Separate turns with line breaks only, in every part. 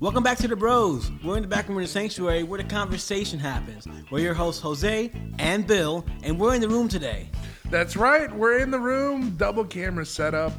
Welcome back to the Bros. We're in the back room of the sanctuary where the conversation happens. We're your hosts, Jose and Bill, and we're in the room today.
That's right. We're in the room, double camera setup.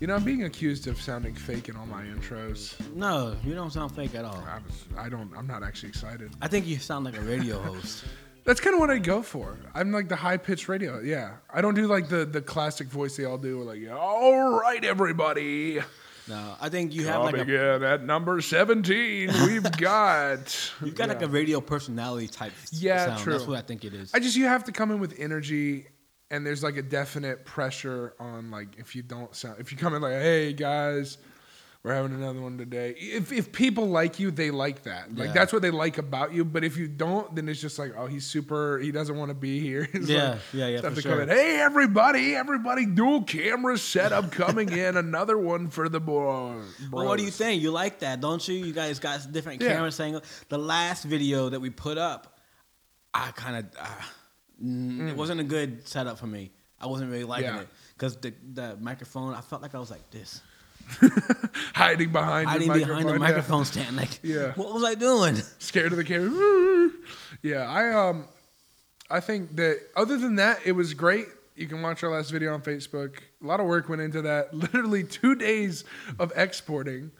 You know, I'm being accused of sounding fake in all my intros.
No, you don't sound fake at all.
I, was, I don't. I'm not actually excited.
I think you sound like a radio host.
That's kind of what I go for. I'm like the high pitched radio. Yeah, I don't do like the the classic voice they all do. Like, all right, everybody.
No, I think you have like
Coming
a
in at number 17, we've got.
you've got like a radio personality type.
Yeah,
sound.
true.
That's what I think it is.
I just you have to come in with energy, and there's like a definite pressure on like if you don't sound if you come in like hey guys, we're having another one today. If if people like you, they like that. Like
Yeah.
that's what they like about you. But if you don't, then it's just like oh he's super. He doesn't want to be here.
Yeah,
like,
yeah, yeah,
Have
for sure.
Hey everybody, everybody, dual camera setup coming in. Another one for the boy.
Well, what do you think? You like that, don't you? You guys got different
Yeah.
camera angles. The last video that we put up, I kind of, uh, mm, it wasn't a good setup for me. I wasn't really liking
Yeah.
it because the the microphone. I felt like I was like this,
Hiding behind.
hiding behind the
yeah.
microphone stand. Like,
Yeah.
what was I doing?
scared of the camera. Yeah, I um, I think that other than that, it was great. You can watch our last video on Facebook. A lot of work went into that. Literally two days of exporting.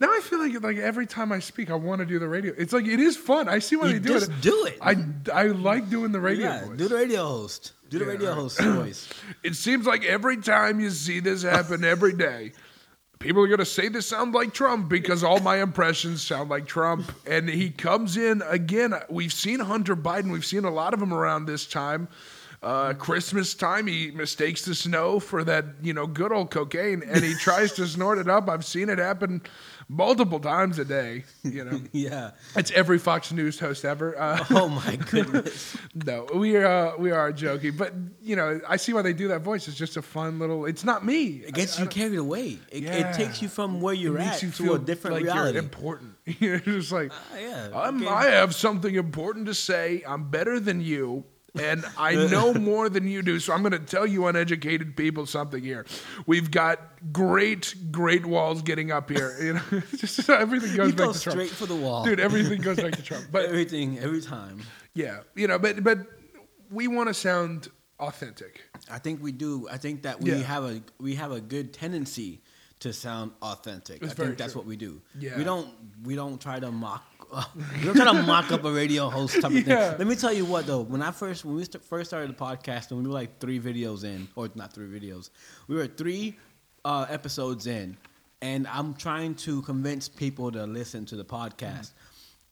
Now I feel like like every time I speak, I want to do the radio. It's like it is fun. I see why
You
they do
just
it.
do it.
I I like doing the radio
yeah,
voice.
do the radio host. Do the
Yeah,
radio host voice.
It seems like every time you see this happen every day, people are going to say this sounds like Trump because all my impressions sound like Trump. And he comes in again. We've seen Hunter Biden, we've seen a lot of them around this time. Uh, Christmas time, he mistakes the snow for that, you know, good old cocaine, and he tries to snort it up. I've seen it happen multiple times a day. You know,
Yeah.
it's every Fox News host ever. Uh,
Oh my goodness.
no, we are uh, we are joking, but you know, I see why they do that voice. It's just a fun little. It's not me.
It gets
I- I
you
don't-
carried away. It,
Yeah.
it takes you from where you're
it
at
makes you
to
feel
a different
like
reality.
You're important. You're just like,
Uh, yeah,
I'm,
okay.
I have something important to say. I'm better than you. And I know more than you do, so I'm going to tell you uneducated people something here. We've got great, great walls getting up here. You know, just everything goes
you
back
go
to Trump.
straight for the wall.
Dude, everything goes back to Trump. But
everything every time.
yeah, you know, but but we want to sound authentic.
I think we do. I think that we
Yeah.
have a we have a good tendency to sound authentic.
It's
I think that's
true.
what we do.
Yeah.
We don't we don't try to mock. We don't try to mock up a radio host type of thing. Let me tell you what though. When I first when we st- first started the podcast and we were like three videos in, or not three videos, we were three uh, episodes in, and I'm trying to convince people to listen to the podcast.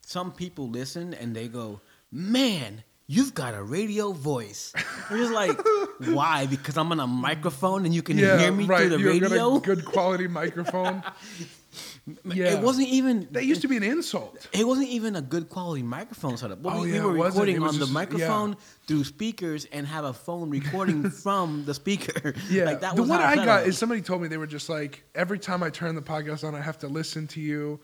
Some people listen and they go, "Man." You've got a radio voice. We're just like, why? Because I'm on a microphone and you can hear me through the
You've got
radio.
a good quality microphone. yeah.
It wasn't even.
That used to be an insult.
It wasn't even a good quality microphone setup. But
Oh,
we,
yeah,
we were recording on the microphone
yeah.
through speakers and have a phone recording from the speaker.
Yeah.
like that
the one I got is somebody told me they were just like every time I turn the podcast on, I have to listen to you.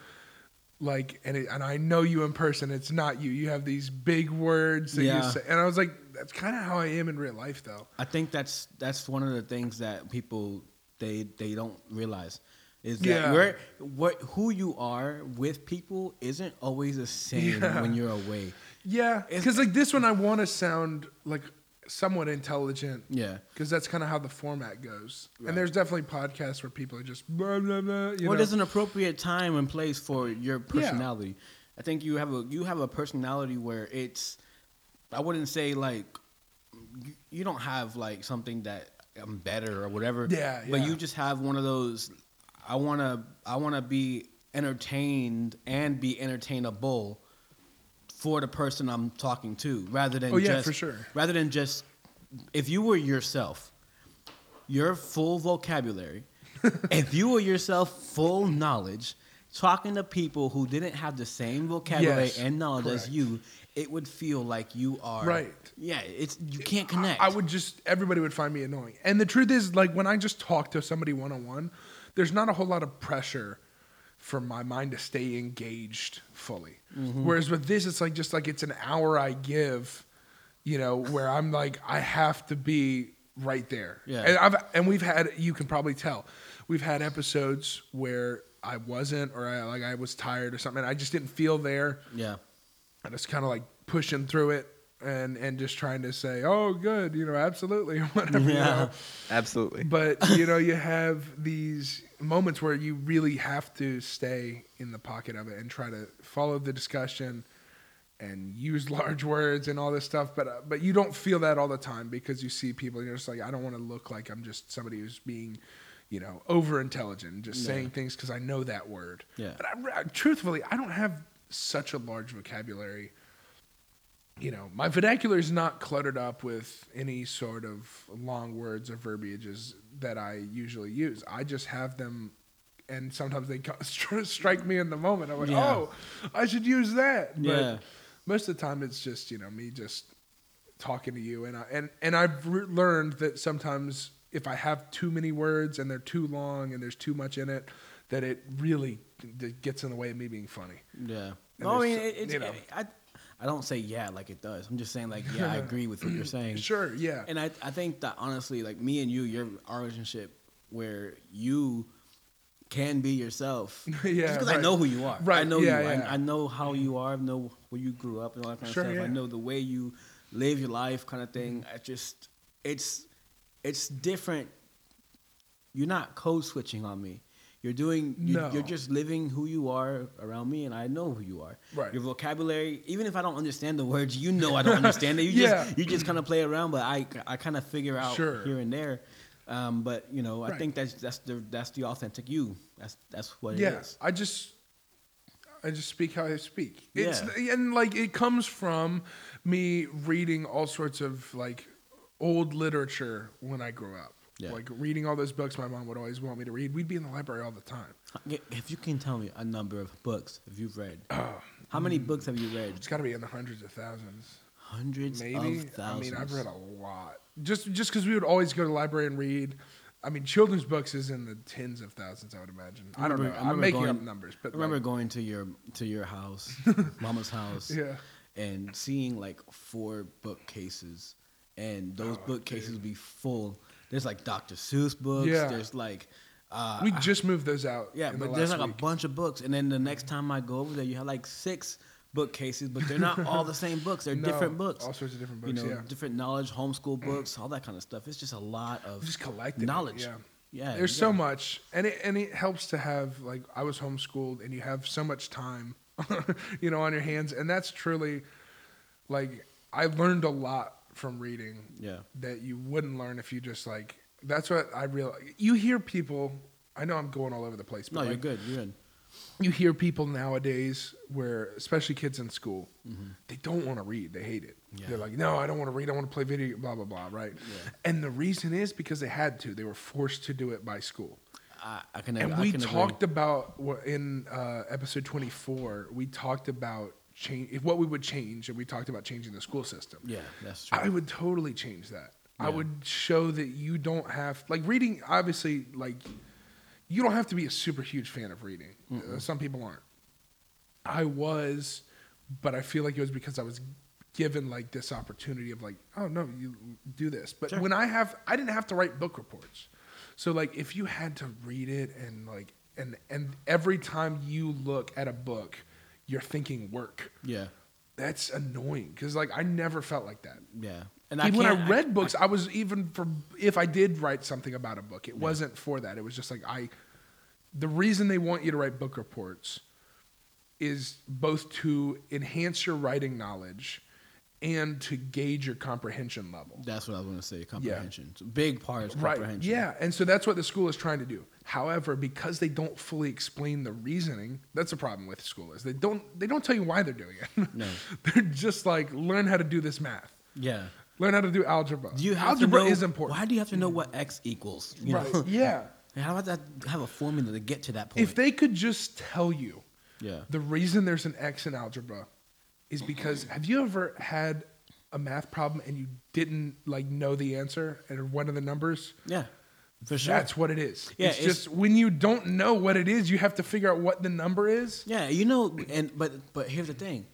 Like and it, and I know you in person. It's not you. You have these big words that
Yeah.
you say, and I was like, that's kind of how I am in real life, though.
I think that's that's one of the things that people they they don't realize is that
Yeah.
you're, what who you are with people isn't always the same
Yeah.
when you're away.
Yeah, because like this one, I want to sound like somewhat intelligent.
Yeah.
because that's kind of how the format goes.
Right.
And there's definitely podcasts where people are just blah blah blah. You
well,
know?
there's an appropriate time and place for your personality. I think you have a you have a personality where it's. I wouldn't say like you, you don't have like something that I'm better or whatever.
Yeah,
But
yeah.
you just have one of those. I wanna I wanna be entertained and be entertainable for the person I'm talking to, rather than
Oh, yeah,
just
for sure.
rather than just if you were yourself, your full vocabulary, if you were yourself full knowledge, talking to people who didn't have the same vocabulary
Yes,
and knowledge as you, it would feel like you are
Right.
Yeah, it's you can't connect.
I would just everybody would find me annoying. And the truth is, like when I just talk to somebody one on one, there's not a whole lot of pressure for my mind to stay engaged fully.
Mm-hmm.
Whereas with this, it's like just like it's an hour I give you know, where I'm like, I have to be right there.
Yeah.
And I've and we've had you can probably tell. We've had episodes where I wasn't or I like I was tired or something. I just didn't feel there.
Yeah.
And it's kind of like pushing through it and and just trying to say, "Oh, good, you know, absolutely, whatever." you
Yeah.
know.
Absolutely.
But you know, you have these moments where you really have to stay in the pocket of it and try to follow the discussion and use large words and all this stuff. But uh, but you don't feel that all the time because you see people. and You're just like, I don't want to look like I'm just somebody who's being, you know, over intelligent and just
Yeah.
saying things because I know that word.
Yeah.
But I- truthfully, I don't have such a large vocabulary. You know, my vernacular is not cluttered up with any sort of long words or verbiages that I usually use. I just have them, and sometimes they strike me in the moment. I'm like,
Yeah.
oh, I should use that. But
Yeah.
most of the time, it's just you know me just talking to you, and I, and and I've re- learned that sometimes if I have too many words and they're too long and there's too much in it, that it really gets in the way of me being funny.
Yeah.
And
No, I mean, it's,
you know.
I, I don't say yeah like it does. I'm just saying like yeah, I agree with what you're saying.
Sure, yeah.
And I, I think that honestly, like me and you, your our relationship where you can be yourself.
Yeah,
Just because I know who you are. I
Right,
know
yeah,
you.
yeah.
I, I know how you are. I know where you grew up and all that kind
Sure,
of stuff. I know the way you live your life, kind of thing. Mm-hmm. I just, it's, it's different. You're not code switching on me. You're doing. You,
No.
You're just living who you are around me, and I know who you are.
Right.
Your vocabulary, even if I don't understand the words, you know I don't understand it. You
Yeah.
just you just kind of play around, but I I kind of figure out
Sure.
here and there. Um, but you know, I
Right.
think that's that's the that's the authentic you. That's that's what it
yeah,
is.
I just I just speak how I speak. It's
Yeah.
and like it comes from me reading all sorts of like old literature when I grew up.
Yeah.
Like reading all those books my mom would always want me to read. We'd be in the library all the time.
If you can tell me a number of books if you've read,
Oh,
how many books have you read?
it's got to be in the hundreds of thousands.
Hundreds
Maybe.
of
I mean, I've read a lot. Just just because we would always go to the library and read. I mean, children's books is in the tens of thousands. I would imagine. I, don't know.
I
I'm making
going-
up numbers, but
I remember
like,
going to your to your house, mama's house,
yeah.
and seeing like four bookcases, and those
Oh,
bookcases
dude.
be full. There's like Dr. Seuss books.
Yeah.
There's like. Uh,
We just moved those out.
Yeah,
in the
but there's like
week.
a bunch of books, and then the next time I go over there, you have like six bookcases, but they're not all the same books. They're
No,
different books.
All sorts of different books.
you know,
yeah.
different knowledge, homeschool books, all that kind of stuff. It's just a lot of
Just collecting it,
knowledge.
yeah.
yeah.
There's so much, and it and it helps to have like I was homeschooled, and you have so much time, you know, on your hands, and that's truly like I learned a lot from reading
Yeah,
that you wouldn't learn if you just like. That's what I realize. You hear people. I know I'm going all over the place, but
no, you're good. You're good.
you hear people nowadays where, especially kids in school,
Mm-hmm.
they don't want to read. They hate it.
Yeah.
They're like, no, I don't want to read. I want to play video, blah, blah, blah, right?
Yeah.
And the reason is because they had to. They were forced to do it by school.
I, I can.
And
I
we
can agree.
talked about in uh, episode 24, we talked about change, if what we would change, and we talked about changing the school system.
Yeah, that's true.
I would totally change that. I would show that you don't have like reading. Obviously, like you don't have to be a super huge fan of reading. Uh, some people aren't. I was, but I feel like it was because I was given like this opportunity of like, oh no, you do this. But
Sure.
when I have, I didn't have to write book reports. So like, if you had to read it and like, and and every time you look at a book, you're thinking work.
yeah,
That's annoying because like I never felt like that.
yeah. And
Even when I read books, I, was even for if I did write something about a book, it wasn't for that. It was just like I. The reason they want you to write book reports is both to enhance your writing knowledge and to gauge your comprehension level.
That's what I was going to say. Comprehension. A big part is
Right.
comprehension.
Yeah, and so that's what the school is trying to do. However, because they don't fully explain the reasoning, that's a problem with school is they don't they don't tell you why they're doing it.
No.
they're just like learn how to do this math.
Yeah.
Learn how to do algebra.
Do you have
algebra
to know,
is important.
Why do you have to know what x equals? You
right.
Know?
Yeah.
How about that? Have a formula to get to that point.
If they could just tell you
yeah.
the reason there's an X in algebra is because have you ever had a math problem and you didn't like know the answer and one of the numbers?
Yeah. For sure.
That's what it is.
Yeah,
it's,
it's-
just when you don't know what it is, you have to figure out what the number is.
Yeah, you know, and but but here's the thing,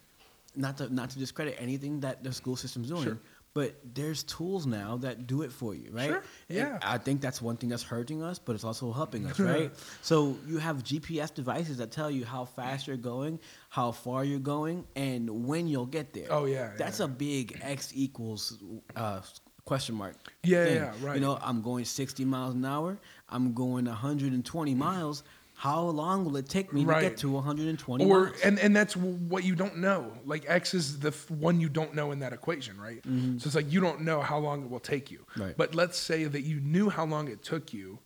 not to not to discredit anything that the school system's doing,
Sure.
But there's tools now that do it for you, right?
Sure,
And
yeah.
I think that's one thing that's hurting us, but it's also helping us, right? so you have GPS devices that tell you how fast you're going, how far you're going, and when you'll get there.
Oh, yeah,
That's
yeah.
a big X equals uh, question mark.
Yeah,
thing.
yeah, right.
You know, I'm going 60 miles an hour. I'm going 120 miles. How long will it take me to get to 120
or
miles?
and and that's what you don't know. Like X is the f- one you don't know in that equation, right? So it's like you don't know how long it will take you.
Mm-hmm. Right.
But let's say that you knew how long it took you,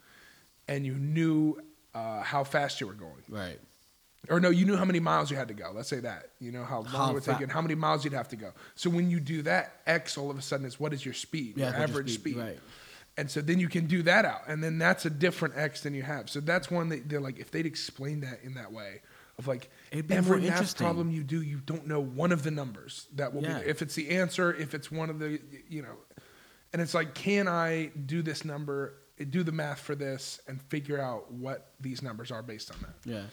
and you knew uh, how fast you were going,
right.
Or no, you knew how many miles you had to go. Let's say that you know how long
How
it would take, and how many miles you'd have to go. So when you do that, X all of a sudden is what is your speed,
Yeah,
your
what your
average
speed,
speed,
right.
And so then you can do that out, and then that's a different X than you have. So that's one that they're like, if they'd explain that in that way, of like every math problem you do, you don't know one of the numbers that will
Yeah.
be if it's the answer, if it's one of the, you know, and it's like, can I do this number, do the math for this, and figure out what these numbers are based on that?
Yeah.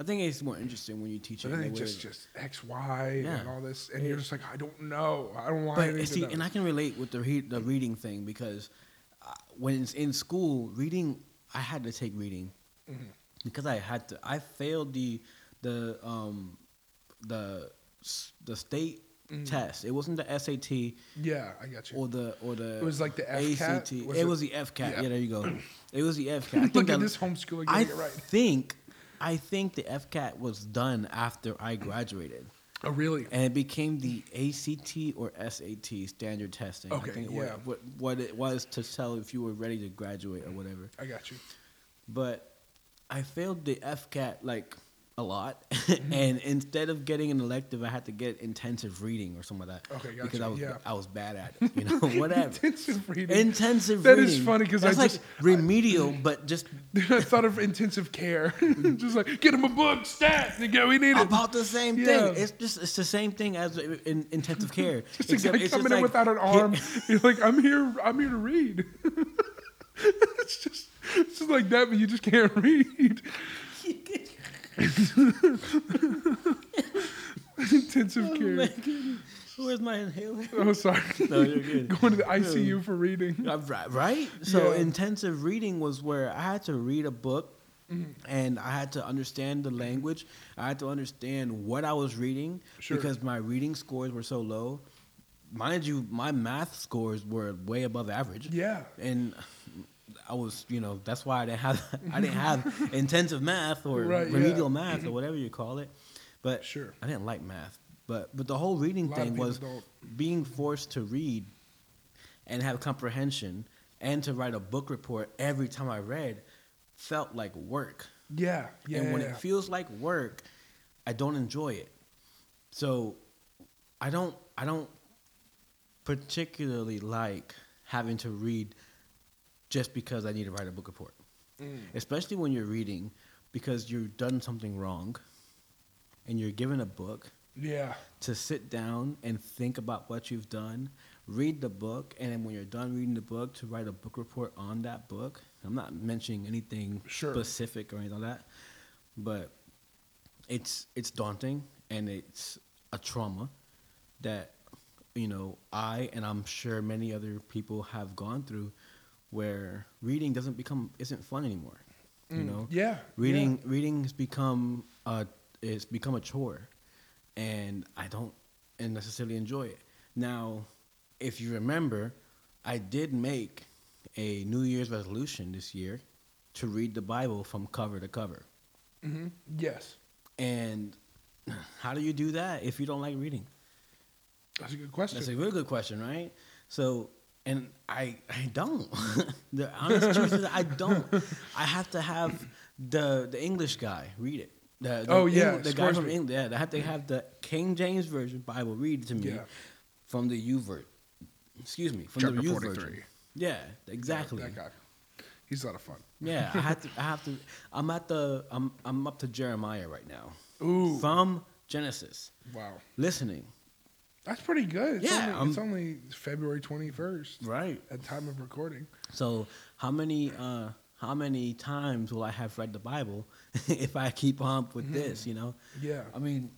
I think it's more interesting when you teach
So
it.
then just just X, Y,
Yeah.
and all this, and you're just like, I don't know, I don't want
but see, and I can relate with the read, the reading thing because uh, when it's in school, reading I had to take reading
Mm-hmm.
because I had to. I failed the the um the the state
Mm.
test. It wasn't the SAT
yeah, I got you.
or the or the.
It was like the FCAT?
ACT.
Was
it,
it-
was the FCAT.
Yeah.
Yeah. there you go. It was the FCAT. I think
Look at
that-
this homeschooler
I
it right.
think I think the FCAT was done after I graduated.
Oh, really?
And it became the ACT or SAT standard testing.
Okay,
I think
yeah.
what, what what it was to tell if you were ready to graduate or whatever.
I got you.
But I failed the FCAT like a lot,
Mm-hmm.
and instead of getting an elective, I had to get intensive reading or something like that.
Okay,
because I was
yeah.
I was bad at it. You know, whatever.
Intensive reading.
Intensive
That
reading.
is funny 'cause I
like
just-
remedial, but just
I thought of intensive care. just like, get him a book, stat. Go, we need it.
about the same
Yeah.
thing. It's just it's the same thing as in intensive care.
Just a guy coming in
like-
without an arm. You're like, I'm here. I'm here to read. it's just, it's just like that, but you just can't read. Intensive
Oh
care.
my. Where's my inhaler?
Oh, sorry.
No, you're good.
Going to the ICU for reading.
Uh, Right, right. So
Yeah.
intensive reading was where I had to read a book,
Mm-hmm.
and I had to understand the language. I had to understand what I was reading
Sure.
because my reading scores were so low. Mind you, my math scores were way above average.
Yeah.
and I was, you know, that's why I didn't have I didn't have intensive math or
Right, yeah.
remedial math or mm-hmm. whatever you call it. But
Sure.
I didn't like math. But but the whole reading
A lot of
thing was
don't.
being forced to read and have comprehension and to write a book report every time I read felt like work.
Yeah. Yeah.
and when
yeah.
it feels like work, I don't enjoy it. So I don't I don't particularly like having to read just because I need to write a book report.
Mm.
Especially when you're reading because you've done something wrong and you're given a book
yeah.
to sit down and think about what you've done, read the book, and then when you're done reading the book, to write a book report on that book. I'm not mentioning anything
Sure.
specific or anything like that, but it's it's daunting and it's a trauma that you know I and I'm sure many other people have gone through, where reading doesn't become isn't fun anymore. You
Mm.
know,
Yeah.
reading reading has become uh it's become a chore and i don't and necessarily enjoy it now if you remember i did make a new year's resolution this year to read the bible from cover to cover
Yeah. hmm Yes.
and how do you do that if you don't like reading
That's a good question.
that's a really good question right so and i i don't the honest truth is i don't i have to have the the english guy read it the, the
Oh, yeah,
Eng- the guy from England. Yeah, they have to have the King James version Bible read it to me
Yeah.
from the U ver Excuse me, from
Chapter
the U
43.
version. Yeah, exactly.
That guy. He's a lot of fun.
Yeah, I have to. I have to. I'm at the. I'm. I'm up to Jeremiah right now.
Ooh.
From Genesis,
Wow.
listening.
That's pretty good. It's
Yeah,
Only, it's only February 21st
Right.
at time of recording.
So how many? uh How many times will I have read the Bible if I keep on with this? You know.
Yeah.
I mean,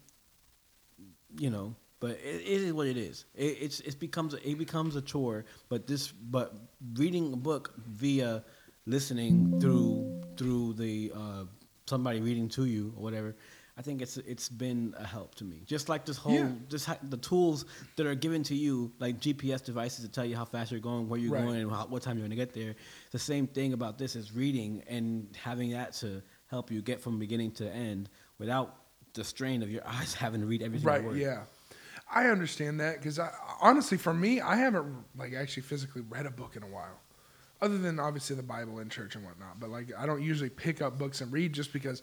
you know, But it, it is what it is. It, it's it becomes a, it becomes a chore. But this but reading a book via listening through through the uh, somebody reading to you or whatever. I think it's it's been a help to me. Just like this whole
Yeah.
just ha- the tools that are given to you, like GPS devices to tell you how fast you're going, where you're
Right.
going, and how, what time you're going to get there. The same thing about this is reading and having that to help you get from beginning to end without the strain of your eyes having to read everything.
Right.
word.
Yeah. I understand that because I honestly, for me, I haven't like actually physically read a book in a while, other than obviously the Bible in church and whatnot. But like, I don't usually pick up books and read just because,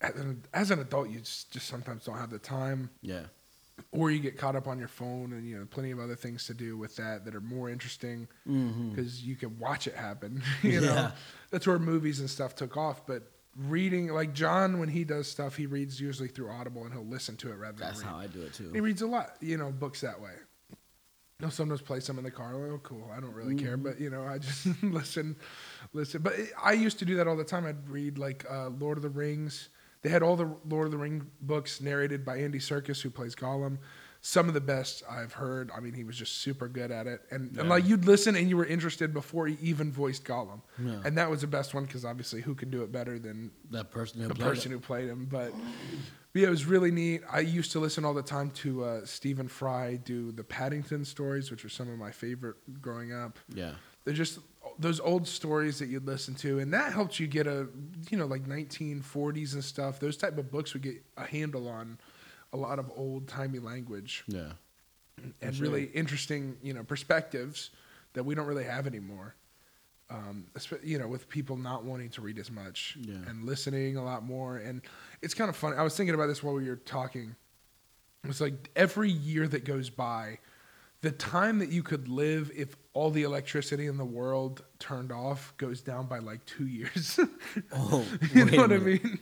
as an, as an adult, you just, just sometimes don't have the time,
Yeah.
or you get caught up on your phone and you know plenty of other things to do with that that are more interesting because you can watch it happen. you know,
Mm-hmm. Yeah.
that's where movies and stuff took off, but. Reading like John when he does stuff, he reads usually through Audible and he'll listen to it rather than
That's how I do it too.
He reads a lot, you know, books that way. He'll sometimes play some in the car. Oh, cool. I don't really care, but you know, I just listen, listen. But it, I used to do that all the time. I'd read like uh, Lord of the Rings. They had all the Lord of the Ring books narrated by Andy Serkis, who plays Gollum. Some of the best I've heard. I mean, he was just super good at it, and, and like you'd listen and you were interested before he even voiced Gollum,
Yeah.
and that was the best one because obviously, who can do it better than
That person who
the
played
person
it.
who played him. But, but yeah, it was really neat. I used to listen all the time to uh, Stephen Fry do the Paddington stories, which are some of my favorite growing up.
Yeah.
They're just those old stories that you'd listen to, and that helped you get a you know like 1940s and stuff. Those type of books would get a handle on a lot of old timey language
Yeah.
and
For
really interesting you know perspectives that we don't really have anymore. Um, you know, with people not wanting to read as much
Yeah.
and listening a lot more, and it's kind of funny. I was thinking about this while we were talking. It's like every year that goes by, the time that you could live if all the electricity in the world turned off goes down by like two years.
Oh,
you know what I mean?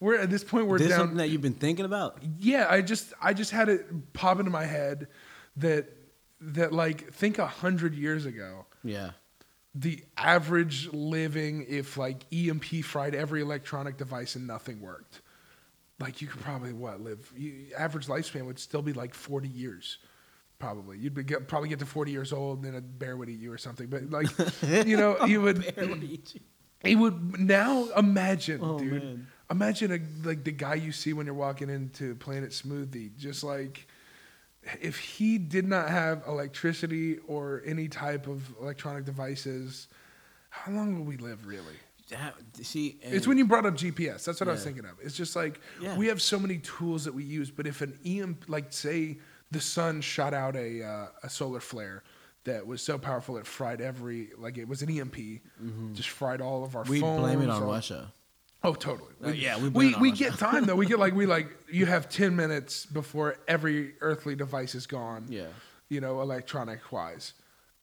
We're at this point. We're
this
down.
something that you've been thinking about?
Yeah, I just I just had it pop into my head that that like think a hundred years ago,
Yeah.
the average living if like EMP fried every electronic device and nothing worked, like you could probably what live you, average lifespan would still be like forty years. Probably you'd be, get, probably get to forty years old and then a bear would eat you or something. But like you know you would
Barely.
he would now imagine,
Oh,
dude.
man.
Imagine a, like the guy you see when you're walking into Planet Smoothie. Just like if he did not have electricity or any type of electronic devices, how long would we live really?
That, see,
it's when you brought up GPS. That's what I was thinking of. It's just like
Yeah.
we have so many tools that we use, but if an EM, like say the sun shot out a uh, a solar flare that was so powerful it fried every like it was an EMP, just fried all of our
we blame it on
all-
Russia.
Oh, totally.
Uh, yeah, we
we
it on
we get time though. We get like we like you have ten minutes before every earthly device is gone.
Yeah.
you know, electronic wise,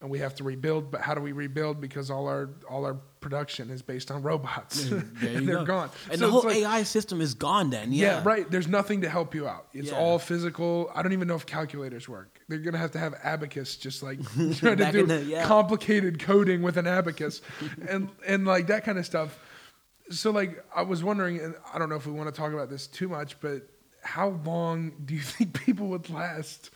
and we have to rebuild. But how do we rebuild? Because all our all our production is based on robots,
you
and they're
go.
gone.
And
So
the whole
like-
AI system is gone then.
yeah.
Yeah.
right. There's nothing to help you out. It's
Yeah.
all physical. I don't even know if calculators work. They're gonna have to have abacus, just like trying to do
the- yeah.
complicated coding with an abacus, and and like that kind of stuff. So like I was wondering, and I don't know if we want to talk about this too much, but how long do you think people would last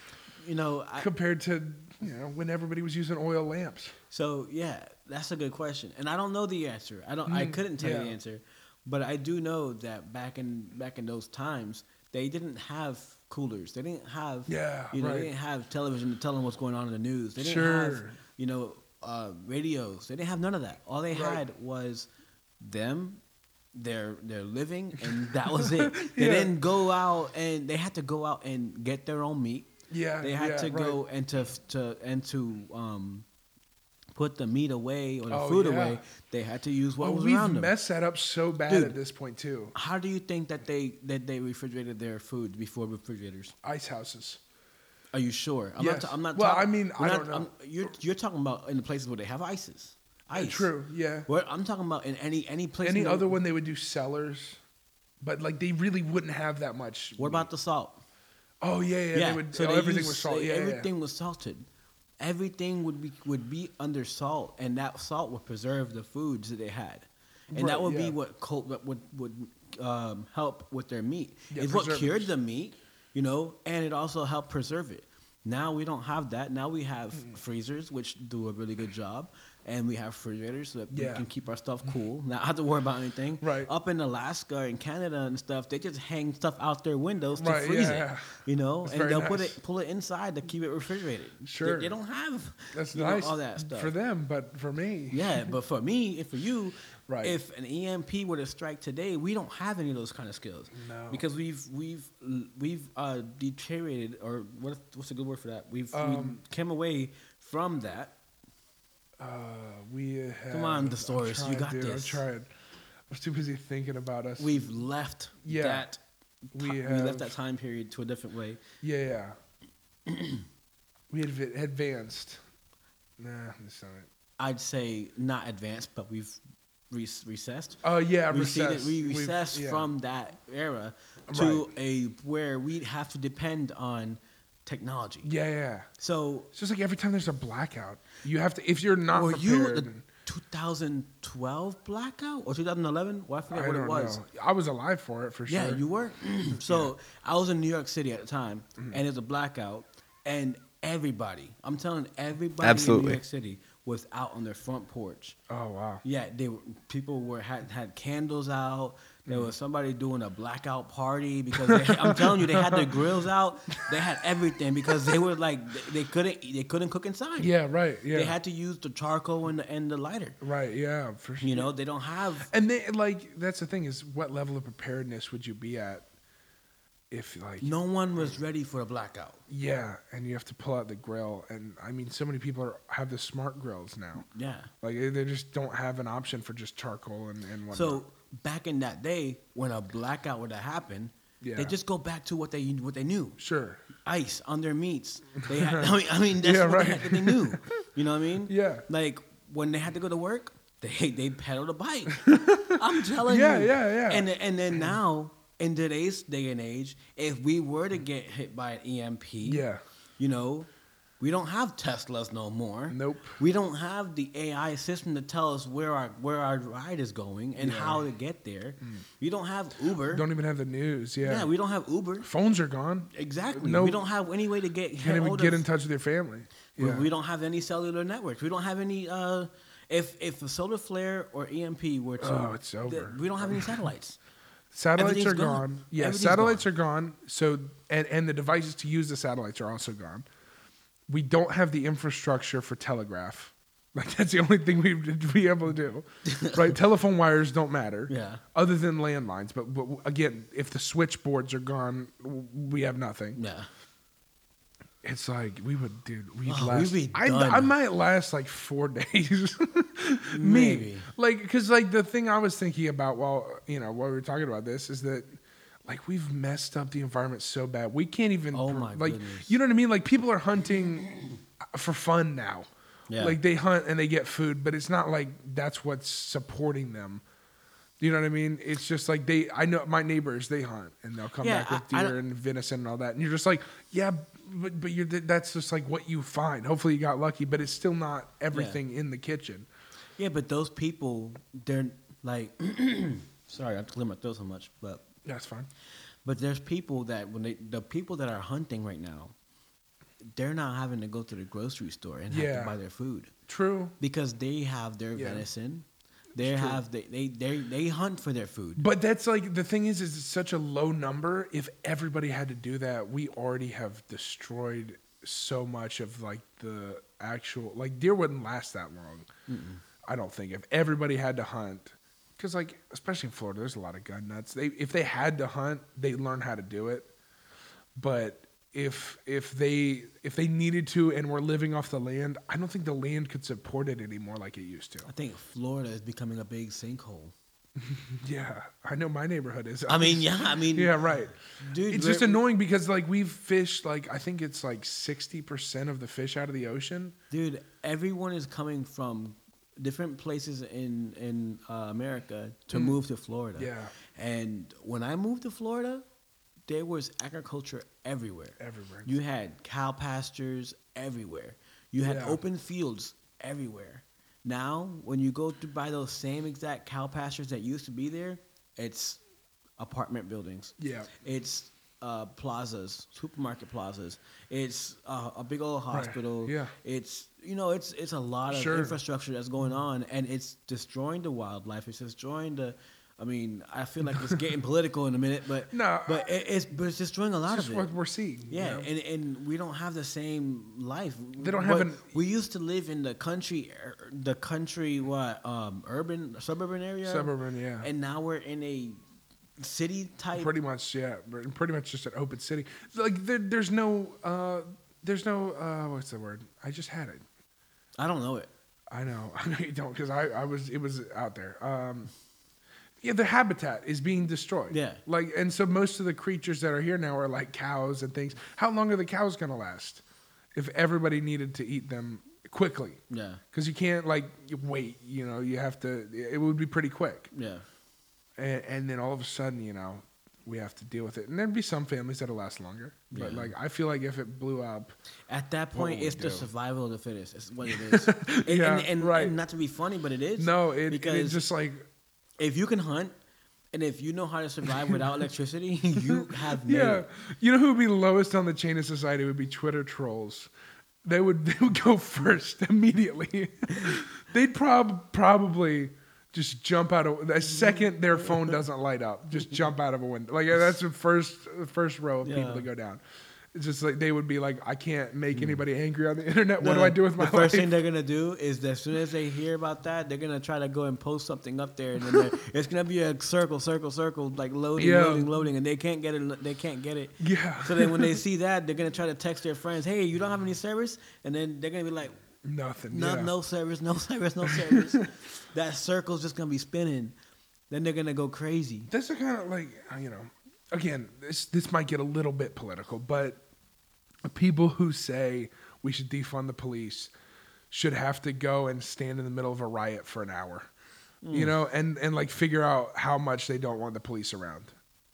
You know, I,
compared to you know when everybody was using oil lamps?
So yeah, that's a good question, and I don't know the answer. I don't. I
Mm,
couldn't tell you the answer, but I do know that back in back in those times, they didn't have coolers. They didn't have.
Yeah,
You know,
right.
they didn't have television to tell them what's going on in the news. They didn't
Sure.
have. You know, uh, radios. They didn't have none of that. All they
Right.
had was them. Their their living and that was it. They
Yeah.
didn't go out and they had to go out and get their own meat.
Yeah,
They had
yeah,
to
right.
go and to to and to um, put the meat away or the
Oh,
food
yeah.
away. They had to use what
Well,
was around them.
messed that up so bad
Dude.
at this point too.
How do you think that they that they refrigerated their food before refrigerators?
Ice houses.
Are you sure? I'm
Yes.
not. ta- I'm not.
Well,
talking-
I mean, I
not-
don't know.
I'm- you're you're talking about in the places where they have ices. Ice.
True. Yeah.
Where I'm talking about in any any place.
Any other one they would do cellars, but like they really wouldn't have that much.
What about the salt?
Oh yeah, yeah. They would,
so
oh, everything
use-
was salt. Yeah, yeah, yeah.
everything was salted. Everything would be would be under salt, and that salt would preserve the foods that they had, and
Right,
that would
yeah.
be what would would um, help with their meat.
Yeah,
it's what cured the meat. you know, and it also helped preserve it. Now we don't have that. Now we have freezers, which do a really good job, and we have refrigerators so that
Yeah.
we can keep our stuff cool. Not have to worry about anything.
Right.
Up in Alaska and Canada and stuff, they just hang stuff out their windows to
Right,
freeze
yeah.
it. You know,
That's
and they'll put it pull it inside to keep it refrigerated.
Sure.
They, don't have
That's
you know,
nice
all that stuff
for them, but for me,
yeah, but for me, and for you,
Right.
if an EMP were to strike today, we don't have any of those kind of skills.
No.
Because we've we've we've uh, deteriorated, or what, what's a good word for that? We've we
Um,
came away from that.
Uh, we have.
Come on, Thesaurus, you got
dude,
this.
I'm trying. I was too busy thinking about us.
We've left
Yeah.
that.
We
ti- we
have-
left that time period to a different way.
yeah, yeah. we had advanced. Nah, that's not it.
I'd say not advanced, but we've re- recessed.
Oh yeah,
we
recessed.
we recessed
yeah.
from that era to a where we have to depend on technology.
Yeah, yeah.
So
It's just like every time there's a blackout, you have to. If you're not
were you the 2012 blackout or 2011? Well, I forget
I
what
don't
it was.
know. I was alive for it for sure.
Yeah, you were. so I was in New York City at the time,
Mm-hmm.
and it's a blackout, and everybody, I'm telling everybody in New York City was out on their front porch.
Oh wow.
Yeah, they were, people were had had candles out. There was mm. somebody doing a blackout party because they, I'm telling you, they had their grills out. They had everything because they were like they, they couldn't they couldn't cook inside.
Yeah, right. Yeah.
They had to use the charcoal and the, and the lighter.
right. Yeah, for sure.
You know, they don't have.
And they like that's the thing is what level of preparedness would you be at if like
No one was ready for a blackout.
yeah, and you have to pull out the grill and I mean so many people are, have the smart grills now.
Yeah.
Like they- they just don't have an option for just charcoal and and whatnot.
So back in that day, when a blackout would have happened,
Yeah.
they just go back to what they what they knew:
sure.
ice on their meats. They had. I mean, I mean that's
Yeah,
what
right.
they, they knew. You know what I mean?
Yeah.
Like when they had to go to work, they they pedaled a bike. I'm telling
Yeah,
you.
yeah, yeah.
And and then now in today's day and age, if we were to get hit by an EMP,
Yeah.
you know, we don't have Teslas no more.
Nope.
We don't have the AI system to tell us where our where our ride is going and
Yeah.
how to get there. We don't have Uber.
Don't even have the news. Yeah.
yeah. we don't have Uber.
Phones are gone.
Exactly.
No-
we don't have any way to get
can't even get in touch with your family.
we-
Yeah.
We don't have any cellular networks. We don't have any. Uh, if if a solar flare or EMP were to,
Oh, it's over.
th- we don't have any satellites.
Satellites are gone.
gone.
Yeah, satellites are gone. So and and the devices to use the satellites are also gone. We don't have the infrastructure for telegraph. Like that's the only thing we'd be able to do, right? Telephone wires don't matter,
Yeah.
other than landlines. But, but again, if the switchboards are gone, we have nothing.
Yeah.
It's like we would, dude. We'd
Oh, we'd
last.
be
I. I might last like four days. Me,
Maybe.
like, because like the thing I was thinking about while you know while we were talking about this is that like we've messed up the environment so bad we can't even.
Oh my
like
goodness.
you know what I mean? Like people are hunting for fun now.
Yeah.
Like they hunt and they get food, but it's not like that's what's supporting them. You know what I mean? It's just like they. I know my neighbors. They hunt and they'll come
Yeah,
back with
I- I
deer
don't-
and venison and all that, and you're just like, yeah, but but you're that's just like what you find. Hopefully you got lucky, but it's still not everything in the kitchen.
Yeah, but those people, they're like, sorry, I have to clear my throat so much, but
That's fine.
but there's people that when they the people that are hunting right now, they're not having to go to the grocery store and have to buy their food
True.
because they have their
Yeah.
venison. They
It's
have they, they they they hunt for their food.
But that's like the thing is, is it's such a low number. If everybody had to do that, we already have destroyed so much of like the actual like deer wouldn't last that long. I don't think if everybody had to hunt, because like especially in Florida, there's a lot of gun nuts. They if they had to hunt, they learn how to do it. But if if they if they needed to and were living off the land, I don't think the land could support it anymore like it used to.
I think Florida is becoming a big sinkhole.
Yeah, I know my neighborhood is.
I mean, yeah, I mean,
Yeah, right.
Dude,
it's just annoying because like we've fished like I think it's like sixty percent of the fish out of the ocean.
dude, everyone is coming from different places in in uh, America to move to Florida.
Mm. Yeah.
And when I moved to Florida, there was agriculture everywhere.
Everywhere.
You had cow pastures everywhere. You had
Yeah.
open fields everywhere. Now, when you go to buy those same exact cow pastures that used to be there, it's apartment buildings.
Yeah.
It's uh, plazas, supermarket plazas. It's uh, a big old hospital.
yeah.
It's you know it's it's a lot of
Sure.
infrastructure that's going on, and it's destroying the wildlife. It's destroying the. I mean, I feel like it's getting political in a minute, but
No,
but it, it's but it's destroying a lot of
what we're seeing. you
Yeah,
know?
and, and we don't have the same life.
They don't have an-
We used to live in the country, er, the country what um urban suburban area,
Suburban, yeah.
and now we're in a city type.
pretty much, yeah. Pretty much just an open city. Like there, there's no, uh, there's no, uh, what's the word? I just had it.
I don't know it.
I know, I know you don't, because I, I was, it was out there. Um, yeah, the habitat is being destroyed.
Yeah.
like, and so most of the creatures that are here now are like cows and things. How long are the cows gonna last? If everybody needed to eat them quickly,
Yeah,
because you can't like wait. You know, you have to. It would be pretty quick.
yeah.
And, and then all of a sudden, you know, we have to deal with it. And there'd be some families that'll last longer, but
Yeah.
like I feel like if it blew up,
At that point, it's the
do?
survival of the fittest. It's what it is. and,
Yeah,
and, and,
right.
not to be funny, but it is.
no, it,
because
it's just like
if you can hunt, and if you know how to survive without electricity, you have made
yeah,
it.
you know who would be lowest on the chain of society would be Twitter trolls. They would they would go first immediately. They'd prob probably just jump out of the second their phone doesn't light up, just jump out of a window. Like that's the first the first row of people to go down. It's just like they would be like, I can't make hmm. anybody angry on the internet. What
No,
do I do with my
the first
life?
thing they're gonna do is that as soon as they hear about that, they're gonna try to go and post something up there, and then it's gonna be a circle, circle, circle, like loading,
Yeah.
loading, loading, and they can't get it. They can't get it.
Yeah.
So then when they see that, they're gonna try to text their friends, "Hey, you don't have any service?" And then they're gonna be like,
Nothing.
"No,
yeah.
no service, no service, no service." that circle's just gonna be spinning. Then they're gonna go crazy.
That's the kind of like uh, you know. Again, this this might get a little bit political, but people who say we should defund the police should have to go and stand in the middle of a riot for an hour, you
Mm.
know, and and like figure out how much they don't want the police around,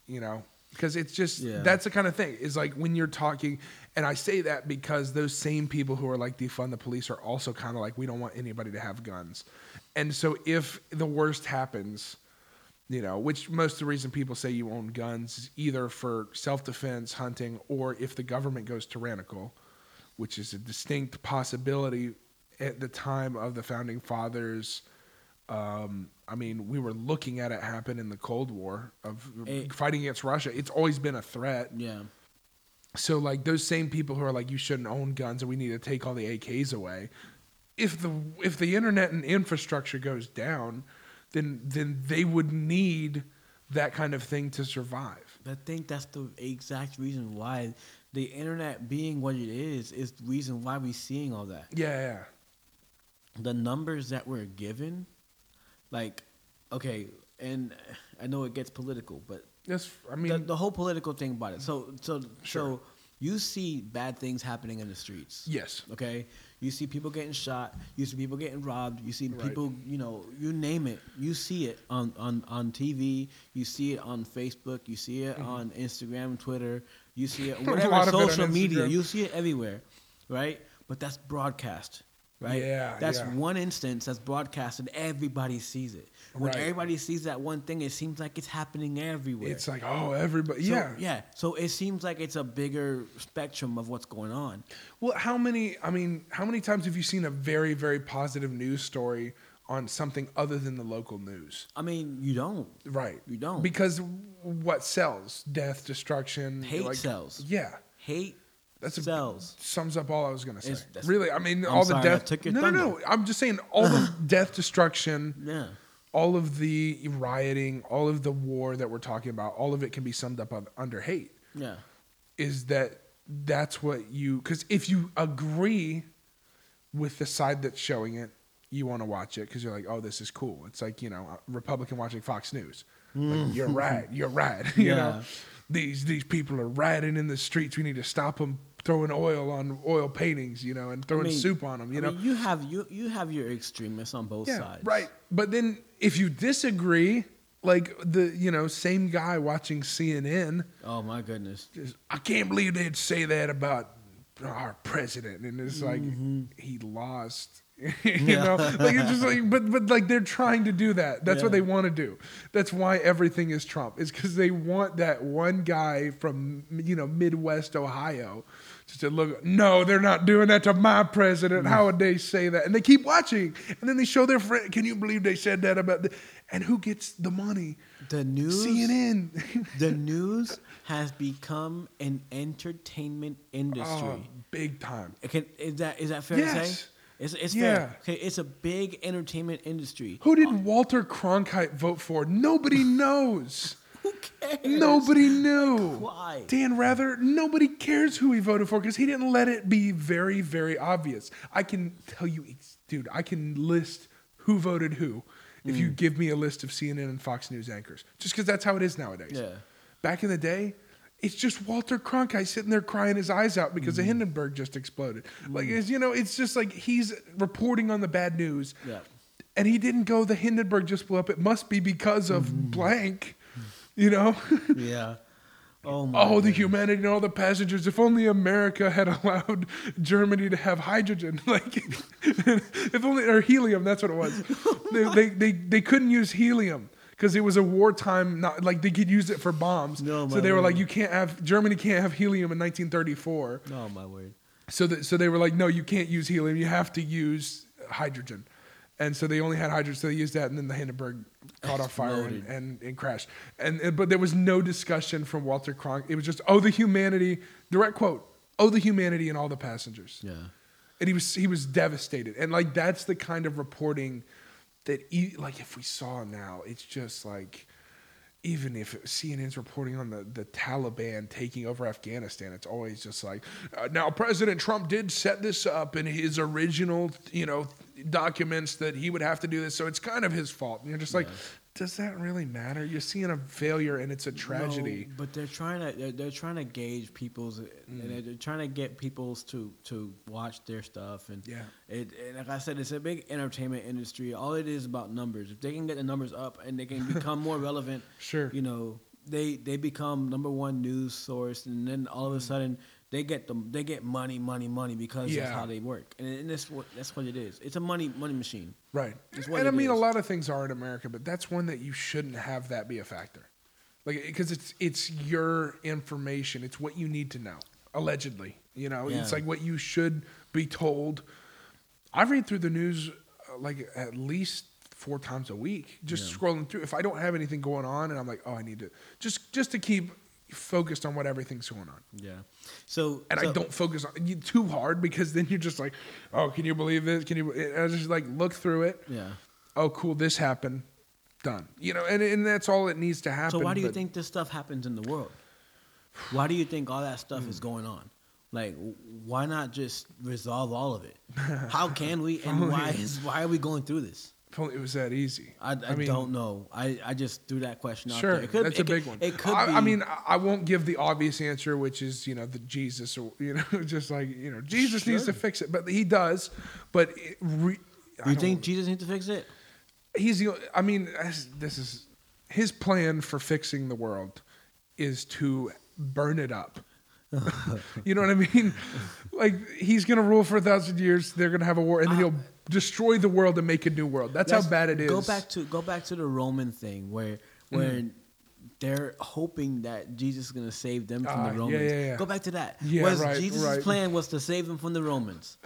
you know, because it's just
Yeah.
that's the kind of thing. Is like when you're talking, and I say that because those same people who are like defund the police are also kind of like we don't want anybody to have guns, and so if the worst happens you know, which most of the reason people say you own guns is either for self defense, hunting, or if the government goes tyrannical, which is a distinct possibility at the time of the founding fathers. Um, I mean, we were looking at it happen in the Cold War of
Eh.
fighting against Russia. It's always been a threat.
Yeah.
So, like those same people who are like, you shouldn't own guns and we need to take all the AKs away. If the if the internet and infrastructure goes down, then then they would need that kind of thing to survive.
I think that's the exact reason why the internet being what it is is the reason why we're seeing all that.
Yeah, yeah.
The numbers that we're given, like, okay, and I know it gets political, but
That's I mean
the, the whole political thing about it. So, so,
Sure.
so you see bad things happening in the streets.
yes.
Okay, you see people getting shot. You see people getting robbed. You see
Right.
people, you know, you name it. You see it on on on TV. You see it on Facebook. You see it on Instagram, Twitter. You see it
Mm-hmm.
Whatever
of it on
social media. You see it everywhere, right? But that's broadcast, right?
Yeah,
That's
yeah.
one instance that's broadcast and everybody sees it. When
Right.
everybody sees that one thing, it seems like it's happening everywhere.
It's like, oh, everybody
So,
yeah.
yeah. So it seems like it's a bigger spectrum of what's going on.
Well, how many I mean, how many times have you seen a very, very positive news story on something other than the local news?
I mean, you don't.
Right.
You don't.
Because what sells? Death, destruction,
Hate
like-
sells.
Yeah.
Hate
That's a,
sells.
sums up all I was gonna say.
It's-
Really, I mean,
I'm
all
sorry,
the
I
death.
took your
no, no, no. I'm just saying, all the death, destruction,
Yeah.
all of the rioting, all of the war that we're talking about, all of it can be summed up under hate.
Yeah.
Is that that's what you? Because if you agree with the side that's showing it, you want to watch it because you're like, oh, this is cool. It's like you know, uh, Republican watching Fox News. Like, mm. you're right. You're right. you
Yeah.
know, these these people are rioting in the streets. We need to stop them throwing oil on oil paintings. You know, and throwing
I mean-
soup on them. You
I
know,
mean, you have you you have your extremists on both
yeah,
sides.
right. But then if you disagree, like the you know same guy watching CNN,
Oh my goodness.
just I can't believe they'd say that about our president, and it's like
Mm-hmm.
he lost you know, like it's just like, but but like they're trying to do that. That's what they want to do. That's why everything is Trump. Is because they want that one guy from you know Midwest Ohio just to look. No, they're not doing that to my president. How would they say that? And they keep watching, and then they show their friend. Can you believe they said that about? The, and who gets the money?
The news.
CNN.
The news has become an entertainment industry.
oh, big time.
Can, is that is that fair to say? It's, it's
Yeah.
fair. Okay, it's a big entertainment industry.
Who did Walter Cronkite vote for? Nobody knows.
Who cares?
Nobody knew.
Why?
Dan Rather, nobody cares who he voted for because he didn't let it be very, very obvious. I can tell you, dude, I can list who voted who if
Mm.
you give me a list of CNN and Fox News anchors, just because that's how it is nowadays.
Yeah.
Back in the day, it's just Walter Cronkite sitting there crying his eyes out because
Mm.
the Hindenburg just exploded. Like, it's, you know, it's just like he's reporting on the bad news.
Yeah.
And he didn't go, the Hindenburg just blew up. It must be because of
Mm-hmm.
blank, you know?
Yeah. Oh my.
Oh, the humanity and all the passengers. If only America had allowed Germany to have hydrogen, like if only or helium. That's what it was. they, they they they couldn't use helium because it was a wartime. Not like they could use it for bombs.
No,
so
my
they were like,
word.
you can't have Germany can't have helium in 1934.
Oh my word.
So that so they were like, no, you can't use helium. You have to use hydrogen. And so they only had hydrogen, so they used that, and then the Hindenburg caught on fire and, and, and crashed. And, and but there was no discussion from Walter Cronk. It was just, oh, the humanity. Direct quote, oh, the humanity and all the passengers.
Yeah.
And he was he was devastated. And like that's the kind of reporting that e- like if we saw now, it's just like even if CNN's reporting on the, the Taliban taking over Afghanistan, it's always just like, uh, now President Trump did set this up in his original, you know, documents that he would have to do this, so it's kind of his fault. And you're just like, does that really matter? You're seeing a failure and it's a tragedy.
No, but they're trying to they're, they're trying to gauge people's
Mm.
and they're, they're trying to get people's to to watch their stuff and
Yeah.
it and like I said it's a big entertainment industry. All it is about numbers. If they can get the numbers up and they can become more relevant,
Sure.
you know they they become number one news source and then all of a sudden they get the they get money money money because
Yeah.
that's how they work and, and that's what that's what it is. It's a money money machine.
Right. And I mean, a lot of things are in America, but that's one that you shouldn't have that be a factor. Like, because it's it's your information. It's what you need to know. Allegedly, you know, it's like what you should be told. I read through the news uh, like at least four times a week, just scrolling through. If I don't have anything going on, and I'm like, oh, I need to just just to keep focused on what everything's going on.
Yeah. So
And I don't focus on you too hard because then you're just like, oh, can you believe this? Can you? And I just like look through it
Yeah.
oh cool this happened done you know and, and that's all it needs to happen
So why do you
but-
think this stuff happens in the world? Why do you think all that stuff is hmm. going on? Like, why not just resolve all of it? How can we? And why is why are we going through this?
If only it was that easy
I, I,
mean,
don't know. I, I just threw that question out
sure
there. It could-
that's
it
a
could-
big one
It could
I,
be.
I mean I- i won't give the obvious answer which is you know the jesus or you know just like you know jesus needs to fix it but he does but re,
you think Jesus needs to fix it?
he's the i mean this is his plan for fixing the world is to burn it up you know what i mean like he's gonna rule for a thousand years they're gonna have a war and then he'll destroy the world and make a new world that's
Let's
how bad it is
Go back to go back to the Roman thing where where
Mm-hmm.
they're hoping that Jesus is going to save them from
Ah,
the Romans.
yeah, yeah.
Go back to that.
Yeah,
was
right,
Jesus'
right.
plan was to save them from the Romans?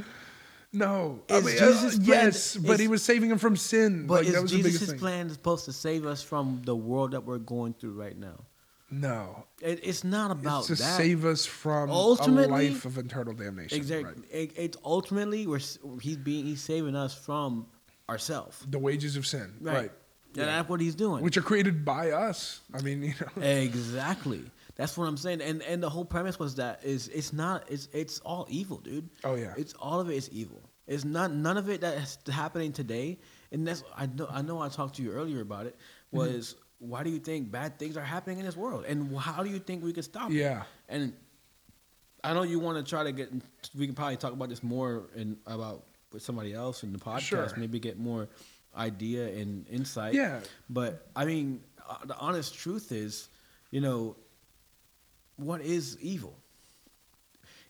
no I mean,
Jesus'
uh, yes but
is-
he was saving him from sin
But
like,
is Jesus' plan supposed to save us from the world that we're going through right now?
No
It, it's not about
it's to
that.
save us from
Ultimately-
a life of eternal damnation
exactly.
right.
It, it's ultimately we're he's being he's saving us from ourselves.
the wages of sin
Right.
right,
And that's what he's doing.
which are created by us i mean you know
exactly. That's what I'm saying. And and the whole premise was that is it's not it's it's all evil, dude.
Oh, yeah.
It's all of it is evil. It's not none of it that's happening today. And that's I know I know I talked to you earlier about it.
Mm-hmm.
Why do you think bad things are happening in this world? And how do you think we could stop it?
Yeah.
And I know you want to try to get. We can probably talk about this more and about with somebody else in the podcast.
Sure.
Maybe get more idea and insight.
Yeah.
But I mean, uh, the honest truth is, you know, what is evil?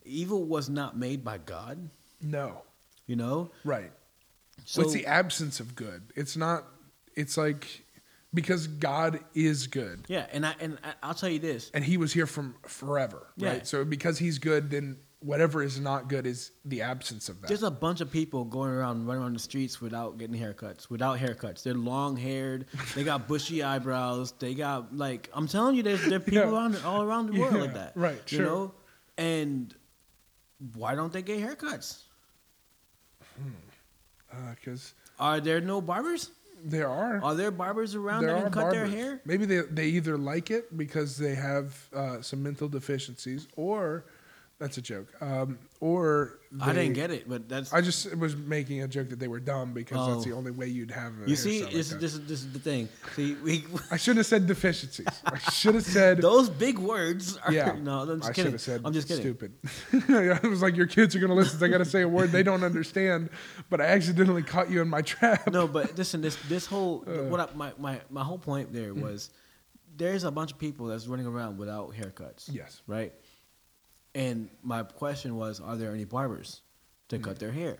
Evil was not made by God.
no
You know,
right
So
What's the absence of good? It's not. It's like because God is good,
yeah, and I and I'll tell you this.
and He was here from forever,
Yeah.
right? So because He's good, then whatever is not good is the absence of that.
There's a bunch of people going around running around the streets without getting haircuts. Without haircuts, they're long haired. They got bushy eyebrows. They got like I'm telling you, there's there are people
Yeah.
around all around the world
Yeah,
like that.
right,
You
sure.
know, and why don't they get haircuts? Hmm.
Uh, because
Are there no barbers?
There are.
Are there barbers around
there
that can cut their
barbers.
hair?
Maybe they they either like it because they have uh, some mental deficiencies, or that's a joke. Um, or
I didn't get it, but that's
I just was making a joke that they were dumb because that's
Oh.
the only way you'd have. A
you see.
like
This, this, is- this is the thing. See, we
I should have said deficiencies. I should have said.
those big words. Are,
yeah.
no, I'm just
I
kidding.
should have said.
I'm just kidding.
Stupid. I was like, your kids are gonna listen. So I got to say a word they don't understand, but I accidentally caught you in my trap.
no, but listen, this this whole
Uh.
what I, my my my whole point there was there's a bunch of people that's running around without haircuts.
Yes.
Right. And my question was, are there any barbers to cut their hair?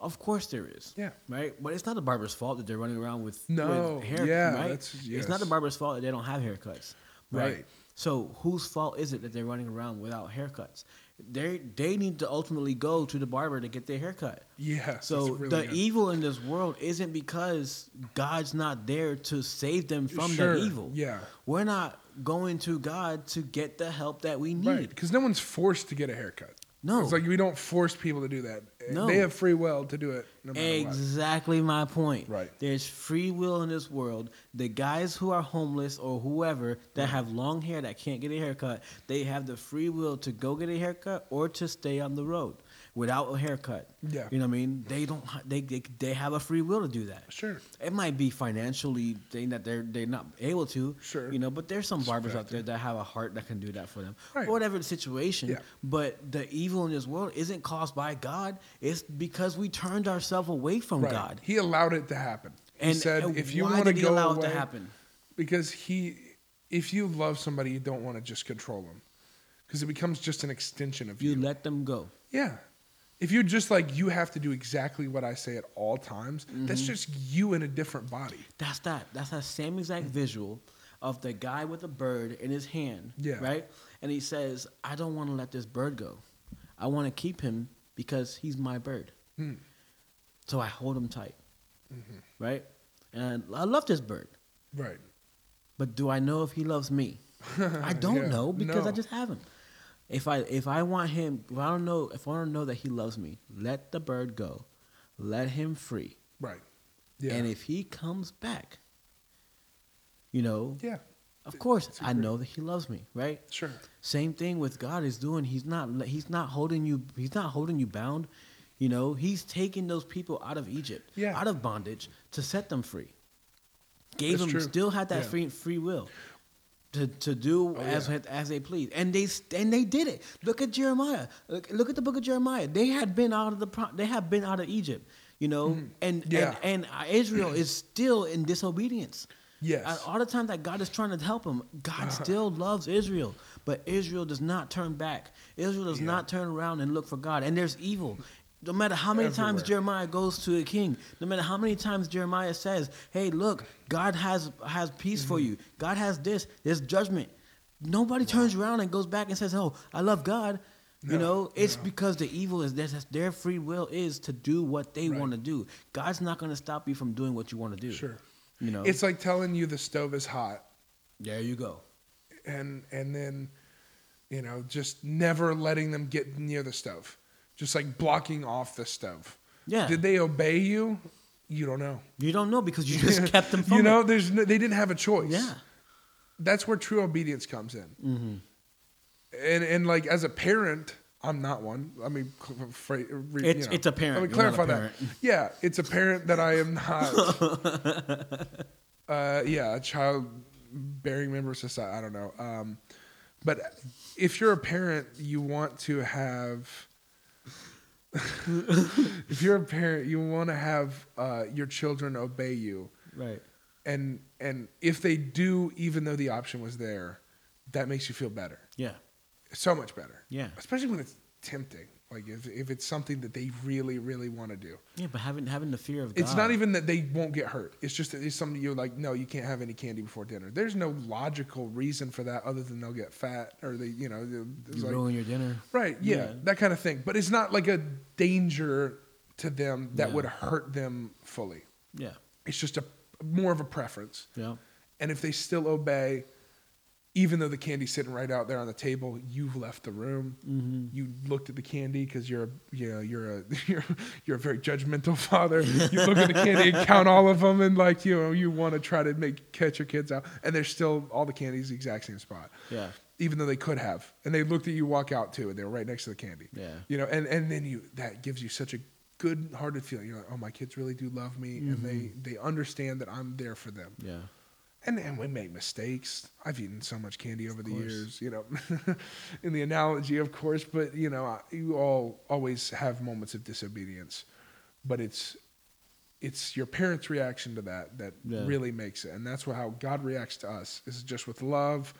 Of course there is.
Mm. Yeah.
Right. But it's not the barber's fault that they're running around with
No,
with hair.
yeah,
Right.
that's-
It's not the barber's fault that they don't have haircuts. Right.
Right.
So whose fault is it that they're running around without haircuts? They they need to ultimately go to the barber to get their haircut.
Yeah.
So
really
the
good.
evil in this world isn't because God's not there to save them from
Sure,
the evil.
yeah.
We're not going to God to get the help that we need.
Right, because no one's forced to get a haircut.
No.
it's like we don't force people to do that.
No.
they have free will to do it. No matter what.
Exactly my point.
Right.
There's free will in this world. The guys who are homeless or whoever that have long hair that can't get a haircut, they have the free will to go get a haircut or to stay on the road without a haircut.
Yeah.
You know what I mean? They don't they they, they have a free will to do that.
Sure.
It might be financially thing that they're they're not able to.
Sure.
You know, but there's some barbers out there that have a heart that can do that for them.
Right.
Or whatever the situation.
Yeah.
But the evil in this world isn't caused by God. It's because we turned ourselves away from
Right.
God.
He allowed it to happen. He
And
said,
and
"If you want to
did he
go
allow
away,
it to happen?
because he, if you love somebody, you don't want to just control them, because it becomes just an extension of you.
You let them go.
yeah. If you're just like you have to do exactly what I say at all times, that's
Mm-hmm.
just you in a different body.
That's that. That's that same exact visual of the guy with the bird in his hand.
Yeah.
Right? And he says, I don't want to let this bird go. I want to keep him because he's my bird.
Hmm.
So I hold him tight.
Mm-hmm.
Right? And I love this bird.
Right.
But do I know if he loves me? I don't
Yeah,
know because I just haven't. If I if I want him, if I don't know, if I don't know that he loves me, let the bird go, let him free,
Right. Yeah.
and if he comes back, you know,
yeah.
of course I know that he loves me, right?
Sure.
Same thing with God is doing. He's not he's not holding you he's not holding you bound. You know, he's taking those people out of Egypt,
Yeah.
out of bondage to set them free. Gave
That's
them
true.
still had that
Yeah.
free free will to to do
Oh,
as
yeah.
as they please, and they and they did it. Look at Jeremiah. Look, look at the book of Jeremiah. They had been out of the they have been out of Egypt. You know, and,
Mm-hmm. Yeah.
and and Israel is still in disobedience.
Yes.
Uh, all the time that God is trying to help them, God still loves Israel, but Israel does not turn back. Israel does
Yeah.
not turn around and look for God. And there's evil. No matter how many times Jeremiah goes to a king, no matter how many times Jeremiah says, "Hey, look, God has has peace for
Mm-hmm.
you. God has this. There's judgment." Nobody turns around and goes back and says, "Oh, I love God." you know, it's
no.
because the evil is their, their free will is to do what they
Right.
want to do. God's not going to stop you from doing what you want to do.
Sure.
You know,
It's like telling you the stove is hot
there you go.
and and then you know just never letting them get near the stove just like blocking off the stove.
Yeah.
did they obey you? You don't know.
You don't know because you just kept them from
you know
it.
there's no, they didn't have a choice.
Yeah.
that's where true obedience comes in.
Mm-hmm.
and and like as a parent i'm not one. I mean cl- fra- re- you
It's-
know.
it's a parent,
let me
you're not a
clarify that. yeah it's a parent that i am not. Uh yeah a child bearing member of society i don't know. Um but if you're a parent you want to have if you're a parent you want to have uh, your children obey you
Right.
and and if they do even though the option was there that makes you feel better
Yeah.
so much better
Yeah.
especially when it's tempting Like if if it's something that they really really want to do.
Yeah, but having having the fear of God.
It's not even that they won't get hurt. It's just that it's something you're like, no, you can't have any candy before dinner. There's no logical reason for that other than they'll get fat or they, you know, it's
you
like,
ruin your dinner.
right, yeah,
Yeah.
that kind of thing. But it's not like a danger to them that
Yeah.
would hurt them fully.
Yeah.
It's just a more of a preference.
Yeah.
And if they still obey, even though the candy's sitting right out there on the table, you've left the room.
Mm-hmm.
You looked at the candy because you're, a, you know, you're a, you're, you're a very judgmental father. You look at the candy and count all of them, and like, you know, you want to try to make catch your kids out, and there's still all the candies the exact same spot,
Yeah.
even though they could have. And they looked at you walk out too, and they were right next to the candy.
Yeah.
You know, and and then you that gives you such a good-hearted feeling. You're like, oh, my kids really do love me, and they they understand that I'm there for them
Yeah.
And and we make mistakes. I've eaten so much candy over the years, you know, in the analogy, of course. But you know, you all always have moments of disobedience, but it's it's your parents' reaction to that that
Yeah.
really makes it, and that's what, how God reacts to us. Is just with love.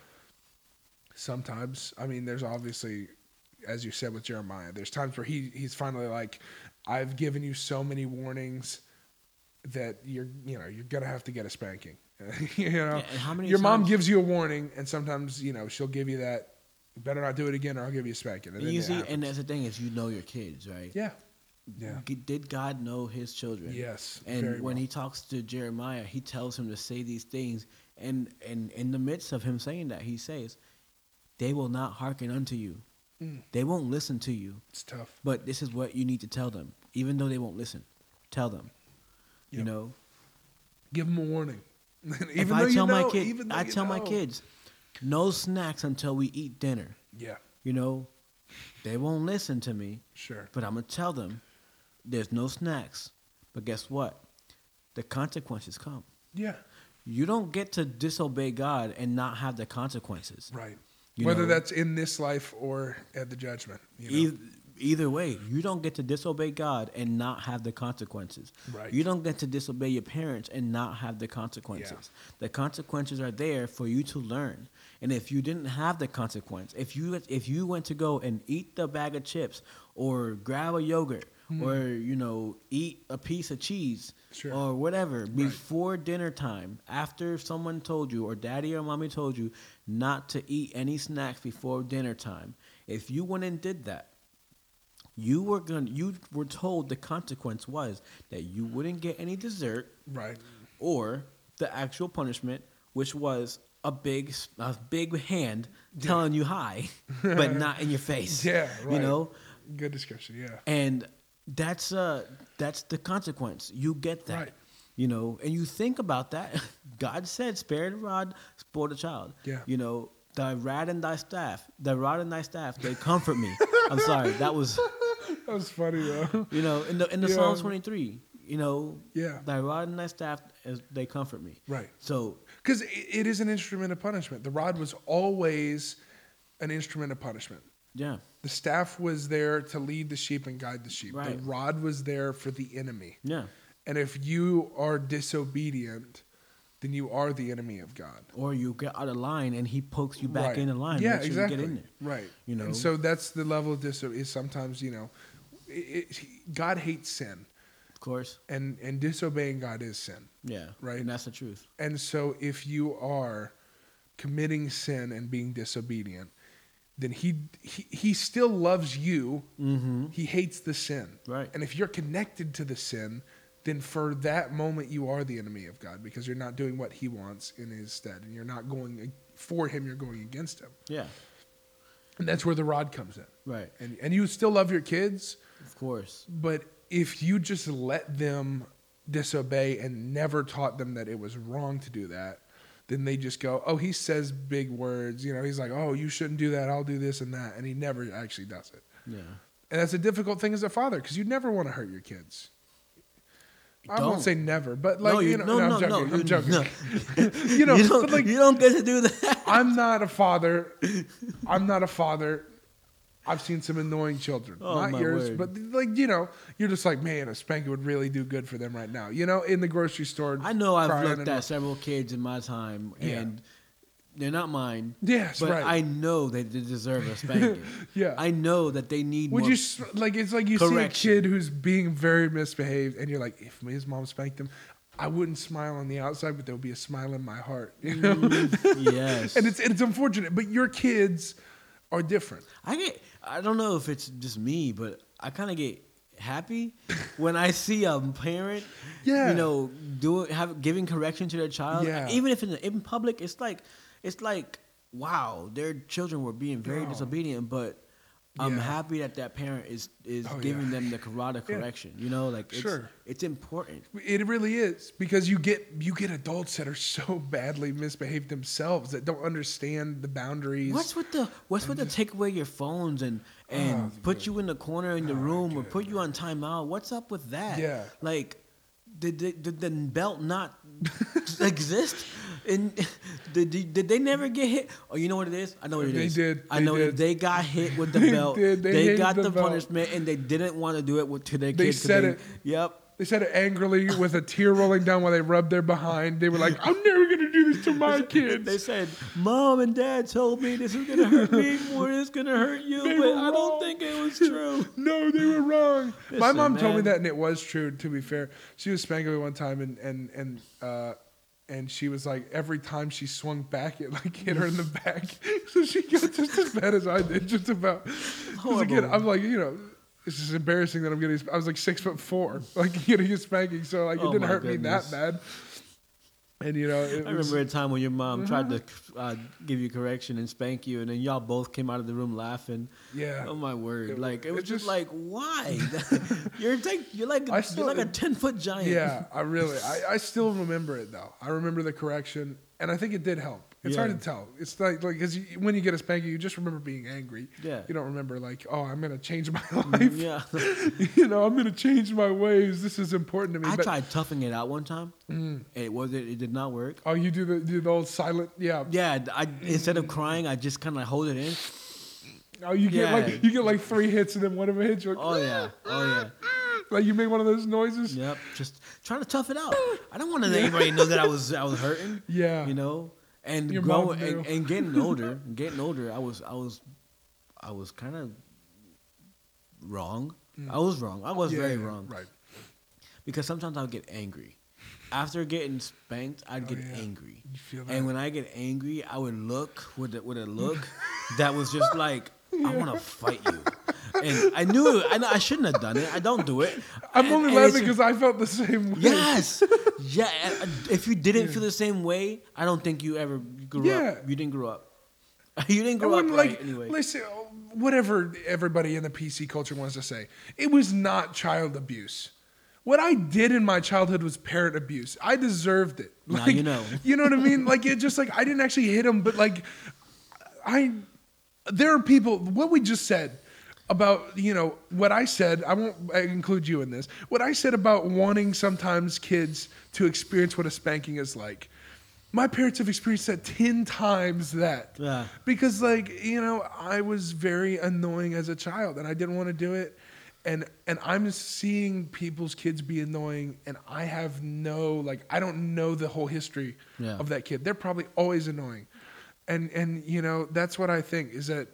Sometimes, I mean, there's obviously, as you said with Jeremiah, there's times where he he's finally like, I've given you so many warnings that you're you know you're gonna have to get a spanking. you know,
Yeah, how many
your mom
times-
gives you a warning, and sometimes you know she'll give you that. You better not do it again, or I'll give you a spanking. And
you see, and that's the thing is, you know your kids, right?
yeah, yeah,
Did God know His children?
yes.
And when
well.
he talks to Jeremiah, he tells him to say these things, and and in the midst of him saying that, he says, "They will not hearken unto you.
Mm.
They won't listen to you.
it's tough.
But this is what you need to tell them, even though they won't listen. Tell them. You know,
Give them a warning. even
if
though
I
you
tell my kid, I tell my kids, no snacks until we eat dinner.
Yeah,
You know, they won't listen to me,
sure.
but I'm gonna tell them, there's no snacks. But guess what? The consequences come.
Yeah,
You don't get to disobey God and not have the consequences.
right.
You
Whether
know?
that's in this life or at the judgment. You know?
Either, either way, you don't get to disobey God and not have the consequences.
Right.
You don't get to disobey your parents and not have the consequences. The consequences are there for you to learn. And if you didn't have the consequence, if you if you went to go and eat the bag of chips or grab a yogurt hmm. or you know eat a piece of cheese
Sure.
or whatever before dinner time, after someone told you or daddy or mommy told you not to eat any snacks before dinner time, if you went and did that, you were going to you were told the consequence was that you wouldn't get any dessert
right.
or the actual punishment, which was a big a big hand telling you hi, but not in your face.
Yeah, right.
You know,
Good description, Yeah.
and that's uh that's the consequence. You get that.
Right.
You know, and you think about that. God said, "Spare the rod, spoil the child."
Yeah.
You know, thy rod and thy staff, thy rod and thy staff, they comfort me. I'm sorry, that was
That was funny though.
you know in the in the
Yeah.
Psalms 23. You know,
Yeah.
thy rod and thy staff, as they comfort me.
Right.
So
Because it, it is an instrument of punishment. The rod was always an instrument of punishment.
yeah,
The staff was there to lead the sheep and guide the sheep.
Right.
The rod was there for the enemy.
yeah.
And if you are disobedient, then you are the enemy of God.
Or you get out of line and he pokes you back
Right.
in the line.
Yeah, exactly.
You get in there.
Right.
You know?
And so that's the level of disobedience. Sometimes you know, it, it, God hates sin,
Of course.
and and disobeying God is sin.
Yeah.
Right.
And that's the truth.
And so if you are committing sin and being disobedient, then he he, he still loves you.
Mm-hmm.
He hates the sin.
Right.
And if you're connected to the sin, then for that moment you are the enemy of God because you're not doing what he wants in his stead and you're not going for him, you're going against him.
Yeah.
And that's where the rod comes in.
Right.
And and you still love your kids,
Of course.
but if you just let them disobey and never taught them that it was wrong to do that, then they just go, "Oh, he says big words." You know, he's like, "Oh, you shouldn't do that. I'll do this and that," and he never actually does it.
Yeah.
And that's a difficult thing as a father because you never want to hurt your kids. I
Don't.
won't say never, but like
no,
you,
you,
know,
no,
no,
no,
I'm
no,
joking. I'm
you-
joking.
no.
you know,
you don't,
like
you don't get to do that.
I'm not a father. I'm not a father. I've seen some annoying children,
Oh,
not yours,
word.
but like you know, you're just like, man, a spanking would really do good for them right now. You know, in the grocery store.
I know I've looked at several kids in my time,
Yeah.
and they're not mine.
Yes,
but
right.
I know that they deserve a spanking.
Yeah.
I know that they need.
Would you like? It's like you see a kid who's being very misbehaved, and you're like, if his mom spanked him, I wouldn't smile on the outside, but there would be a smile in my heart. You know, mm,
yes.
and it's it's unfortunate, but your kids are different.
I get. I don't know if it's just me, but I kind of get happy when I see a parent,
Yeah.
you know, doing have giving correction to their child.
Yeah.
Even if in in public, it's like it's like wow, their children were being very disobedient, but. I'm
Yeah.
happy that that parent is is
Oh,
giving
yeah.
them the karate correction. You know, like it's,
Sure.
it's important.
It really is because you get you get adults that are so badly misbehaved themselves that don't understand the boundaries.
What's with the What's with the take away your phones and and
Oh,
put you in the corner in the oh, room or put you on timeout? What's up with that?
Yeah.
like did the, did the belt not exist? And did, did they never get hit? Oh, you know what it is? I know what it
They
is.
did.
I
They
know
did.
that they got hit with the
They
belt.
did. They
They, got
the
the, punishment, and they didn't want to do it with, to their kids.
They
kids.
said
they-
it.
Yep.
They said it angrily with a tear rolling down while they rubbed their behind. They were like, "I'm never gonna do this to my kids."
They said, "Mom and Dad told me this is gonna hurt me more than it's gonna hurt you,
They
but I
wrong."
don't think it was true."
no, they were wrong. My
Listen,
mom told me that, and it was true. To be fair, she was spanking me one time, and and and uh, and she was like, every time she swung back, it like hit her in the back. so she got just as bad as I did, just about. Because again, I'm like, you know. It's just embarrassing that I'm getting. I was like six foot four, like getting a spanking, so like it
Oh
didn't hurt me that bad. And you know, it
I
was,
remember a time when your mom tried to uh, give you correction and spank you, and then y'all both came out of the room laughing.
Yeah.
Oh my word!
It-
like it
it
was just
just-
like, why? you're like you're like
I
you're like a ten foot giant.
Yeah, I really, I, I still remember it though. I remember the correction, and I think it did help. It's hard to tell. It's like, like, because when you get a spanking, you just remember being angry.
Yeah.
You don't remember like, oh, I'm gonna change my mm, life.
Yeah.
you know, I'm gonna change my ways. This is important to me.
I
But-
tried toughing it out one time.
Mm.
It wasn't. It did not work.
Oh, you do the do the old silent, yeah.
Yeah. I instead of crying, I just kind of hold it in.
Oh, you get
Yeah.
like you get like three hits, and then one of them hits you. Like,
Oh yeah. Ah, oh yeah. Ah, ah.
like you make one of those noises.
Yep. Just trying to tough it out. I don't want to let anybody know that I was I was hurting.
Yeah.
You know. And
Your
growing and, and getting older, getting older, I was I was I was kind of wrong. I was wrong. I was
Mm. Yeah,
very wrong.
Right.
Because sometimes I'll get angry. After getting spanked, I'd
Oh,
get
yeah.
angry.
You feel that?
And when I get angry, I would look with a, with a look that was just like, I want to fight you. And I knew I, I shouldn't have done it. I don't do it.
I'm
And-
only
and
laughing because I felt the same way.
Yes. yeah. If you didn't feel the same way, I don't think you ever grew
Yeah.
up. You didn't grow up. You didn't grow up right
like
anyway.
listen. Whatever everybody in the PC culture wants to say, it was not child abuse. What I did in my childhood was parent abuse. I deserved it.
Now you know.
You know what I mean? Like it just like I didn't actually hit him, but like I there are people what we just said about you know what I said I won't include you in this what I said about wanting sometimes kids to experience what a spanking is like. My parents have experienced that 10 times that.
Yeah.
because like you know I was very annoying as a child and I didn't want to do it. And and I'm seeing people's kids be annoying and I have no like I don't know the whole history
Yeah.
of that kid. They're probably always annoying. And and you know that's what I think is that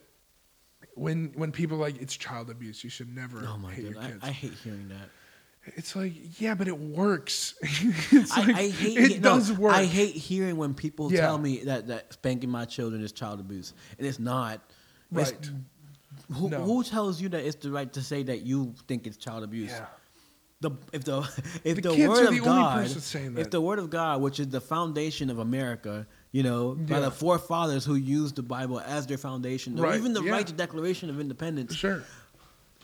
when when people are like it's child abuse you should never
oh my
your
god,
kids
I, I hate hearing that.
it's like yeah but it works it's
I,
like,
I hate
it
he- no,
does work
I hate hearing when people
Yeah.
tell me that, that spanking my children is child abuse, and it's not. It's-
right
Who,
No.
who tells you that it's the right to say that you think it's child abuse?
yeah
The if the if
The
the,
kids
word
the
of
only
God,
person saying that.
if the word of God, which is the foundation of America, you know, by
Yeah.
the forefathers who used the Bible as their foundation, or even the
yeah.
right to Declaration of Independence,
sure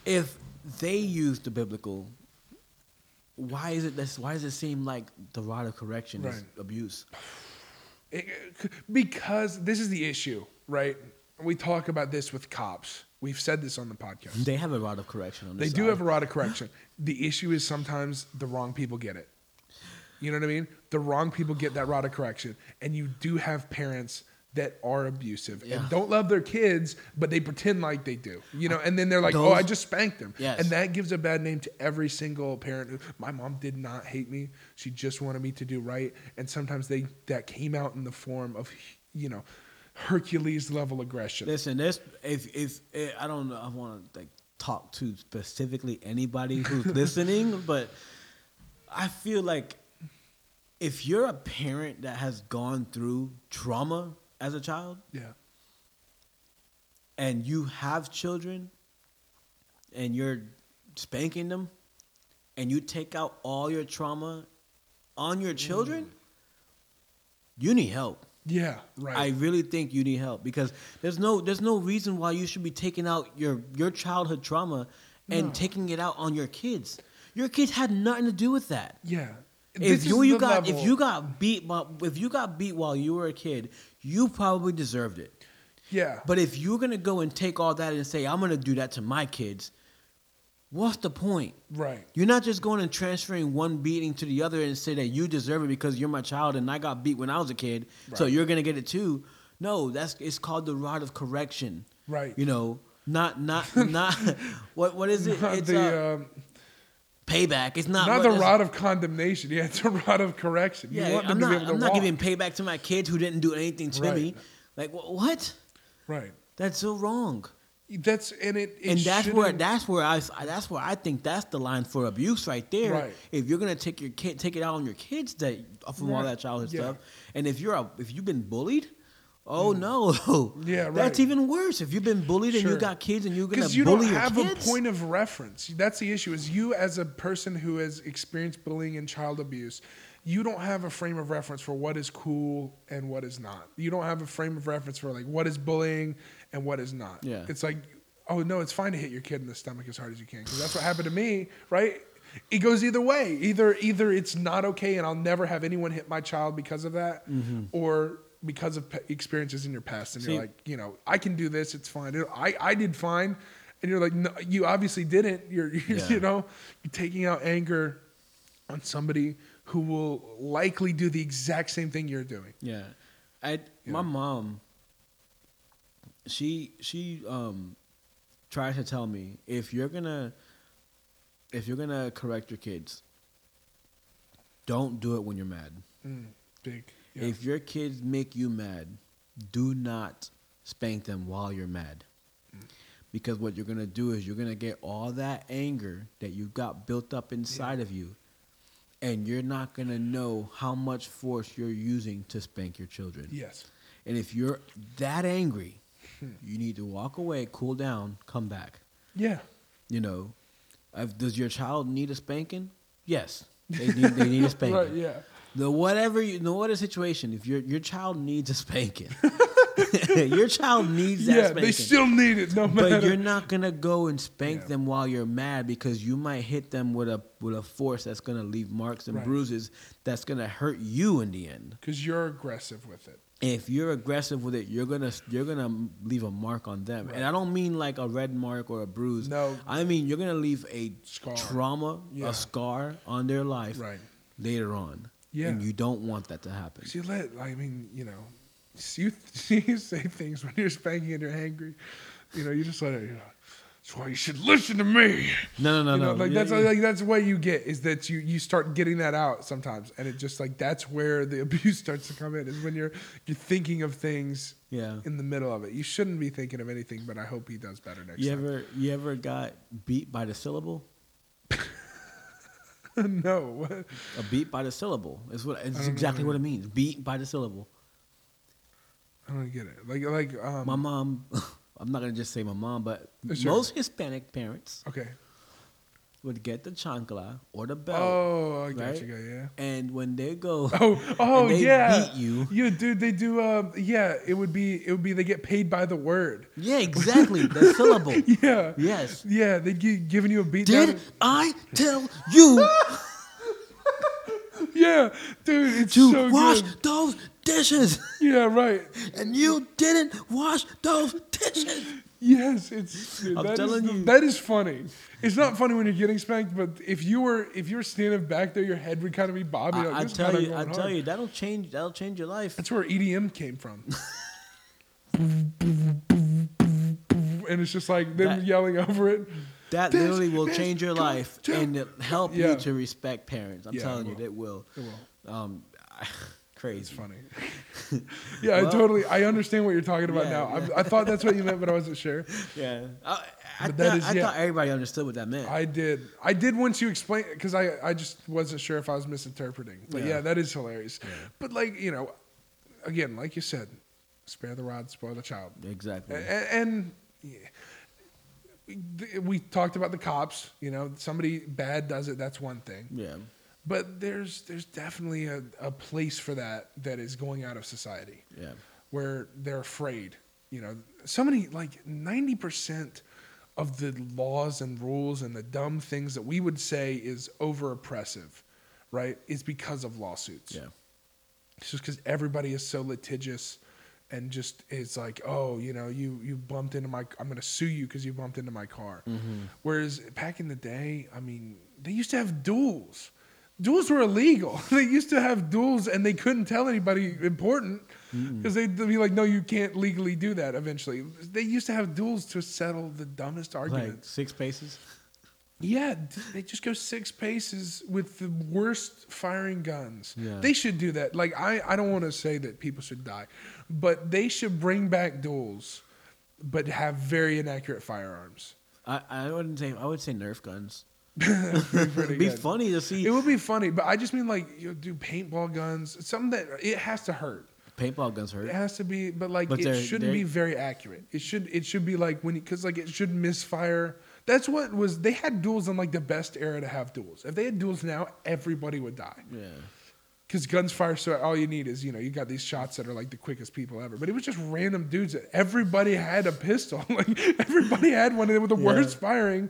if they used the biblical, why is it this? Why does it seem like the rod of correction is abuse?
It- because this is the issue, right? We talk about this with cops. We've said this on the podcast.
They have a rod of correction on
They
this
do have a rod of correction. The issue is sometimes the wrong people get it. You know what I mean? The wrong people get that rod of correction. And you do have parents that are abusive
Yeah.
and don't love their kids, but they pretend like they do. You know, and then they're like, "Oh, I just spanked them,"
Yes.
and that gives a bad name to every single parent. Who, My mom did not hate me; she just wanted me to do right. And sometimes they that came out in the form of, you know, Hercules level aggression.
Listen, this if if eh, I don't know, I want to like talk to specifically anybody who's listening, but I feel like if you're a parent that has gone through trauma as a child
Yeah.
and you have children and you're spanking them and you take out all your trauma on your children, mm. you need help.
Yeah. Right.
I really think you need help because there's no there's no reason why you should be taking out your your childhood trauma and
No.
taking it out on your kids. Your kids had nothing to do with that.
yeah.
If you, you got
level-
if you got beat by, if you got beat while you were a kid, you probably deserved it.
Yeah.
But if you're gonna go and take all that and say I'm gonna do that to my kids, what's the point?
right.
You're not just going and transferring one beating to the other and say that you deserve it because you're my child and I got beat when I was a kid, so you're gonna get it too. No, that's it's called the rod of correction.
Right.
You know, not not not what what is it?
Not
It's
the
uh,
um,
payback. It's not
not the rod of condemnation. Yeah, it's a rod of correction. You
Yeah,
want
I'm
to
not.
be able to
I'm not
walk.
giving payback to my kids who didn't do anything to
Right.
me. Like wh- what?
Right.
That's so wrong.
That's and it. it
and that's where
shouldn't-
that's where I that's where I think that's the line for abuse right there.
Right.
If you're gonna take your kid take it out on your kids that from all
Right.
that childhood
Yeah.
stuff, and if you're a if you've been bullied, oh no,
Mm. Yeah,
that's even worse. If you've been bullied and you got kids and you're gonna
you
bully
don't
your
have a point of reference. That's the issue. Is you as a person who has experienced bullying and child abuse, you don't have a frame of reference for what is cool and what is not. You don't have a frame of reference for like what is bullying and what is not.
Yeah.
it's like, oh no, it's fine to hit your kid in the stomach as hard as you can because that's what happened to me, right? It goes either way. Either either it's not okay and I'll never have anyone hit my child because of that, or because of pe- experiences in your past, and
See-
you're like, you know, I can do this. It's fine. I I did fine, and you're like, no, you obviously didn't. You're, you're
Yeah.
you know, you're taking out anger on somebody who will likely do the exact same thing you're doing.
yeah, I my
Yeah.
mom, she she um tries to tell me if you're gonna if you're gonna correct your kids, don't do it when you're mad.
Mm, big. Yeah.
If your kids make you mad, do not spank them while you're mad. Mm. Because what you're going to do is you're going to get all that anger that you've got built up inside of you, and you're not going to know how much force you're using to spank your children.
yes.
And if you're that angry, hmm. you need to walk away, cool down, come back.
Yeah.
You know, if, does your child need a spanking? Yes, they need, they need a spanking.
Right. Yeah.
The whatever you no whatever situation, if your your child needs a spanking, your child needs that
Yeah.
spanking.
They still need it, no matter.
but you're not gonna go and spank
Yeah.
them while you're mad because you might hit them with a with a force that's gonna leave marks and
Right.
bruises that's gonna hurt you in the end.
because you're aggressive with it.
If you're aggressive with it, you're gonna you're gonna leave a mark on them, and I don't mean like a red mark or a bruise.
No.
I mean you're gonna leave a
Scar.
trauma,
Yeah.
a scar on their life
Right.
later on.
Yeah.
and you don't want that to happen.
See, let I mean, you know, you, you say things when you're spanking and you're angry. You know, you just let it. You know, that's why you should listen to me.
No, no, no,
you know,
no.
like
Yeah,
that's
yeah.
like that's what you get is that you you start getting that out sometimes, and it just like that's where the abuse starts to come in is when you're you're thinking of things
Yeah.
in the middle of it. You shouldn't be thinking of anything, but I hope he does better next
You
time.
ever you ever got beat by the syllable?
no,
A beat by the syllable. It's what it's exactly
know.
what it means. Beat by the syllable.
I don't get it. Like like um,
My mom I'm not gonna just say my mom, but
Sure.
most Hispanic parents
okay.
Would get the chancla or the belt.
Oh, I got
right?
you. Yeah.
And when they go
Oh, oh
they
yeah.
beat you.
Yeah, dude, they do. Um, yeah, it would be. It would be. They get paid by the word.
Yeah, exactly. The syllable.
Yeah.
Yes.
Yeah, they give giving you a beat
Did
down.
I tell you
Yeah, dude, it's
to
so
wash
good.
those dishes?
Yeah, right.
And you didn't wash those dishes.
Yes, it's.
I'm
that is
telling
the-
you.
that is funny. It's not funny when you're getting spanked, but if you were if you were standing back there, your head would kind of be bobbing.
I,
like,
I
this
tell you, I tell
hard.
you, that'll change. That'll change your life.
That's where EDM came from. and it's just like them
That-
yelling over it.
That
This
literally will
is
change your life and help
Yeah.
you to respect parents. I'm
Yeah,
telling you, it will.
It will.
Um, I, Crazy.
It's funny. yeah, I totally. I understand what you're talking about
Yeah,
now.
yeah.
I, I thought that's what you meant, but I wasn't sure.
Yeah. I, I,
But that
thought,
is-
I
yeah.
thought everybody understood what that meant.
I did. I did once you explain because I I just wasn't sure if I was misinterpreting. But yeah, that is hilarious. But like you know, again, like you said, spare the rod, spoil the child.
exactly.
And, yeah, we- we talked about the cops. You know, somebody bad does it. That's one thing.
yeah.
But there's there's definitely a, a place for that that is going out of society
Yeah.
where they're afraid. You know, so many like ninety percent of the laws and rules and the dumb things that we would say is over oppressive, right, is because of lawsuits.
Yeah.
It's just because everybody is so litigious and just is like, oh, you know, you you bumped into my, I'm gonna sue you because you bumped into my car. Mm-hmm. Whereas back in the day, I mean, they used to have duels. Duels were illegal. they used to have duels and they couldn't tell anybody important because they'd be like, no, you can't legally do that. Eventually, they used to have duels to settle the dumbest arguments.
Like six paces.
Yeah, they just go six paces with the worst firing guns.
Yeah.
They should do that. Like I, I don't want to say that people should die, but they should bring back duels, but have very inaccurate firearms.
I, I wouldn't say I would say Nerf guns. Be
good.
funny to see
It would be funny, but I just mean like you know, do paintball guns, something that it has to hurt.
paintball guns hurt.
It has to be, but like
But
it
they're-
shouldn't
they're-
be very accurate. It should it should be like when because like it should misfire. That's what was they had duels in like the best era to have duels. If they had duels now, everybody would die
Yeah.
because guns fire. So all you need is you know you got these shots that are like the quickest people ever. But it was just random dudes. That everybody had a pistol. like everybody had one with the worst firing.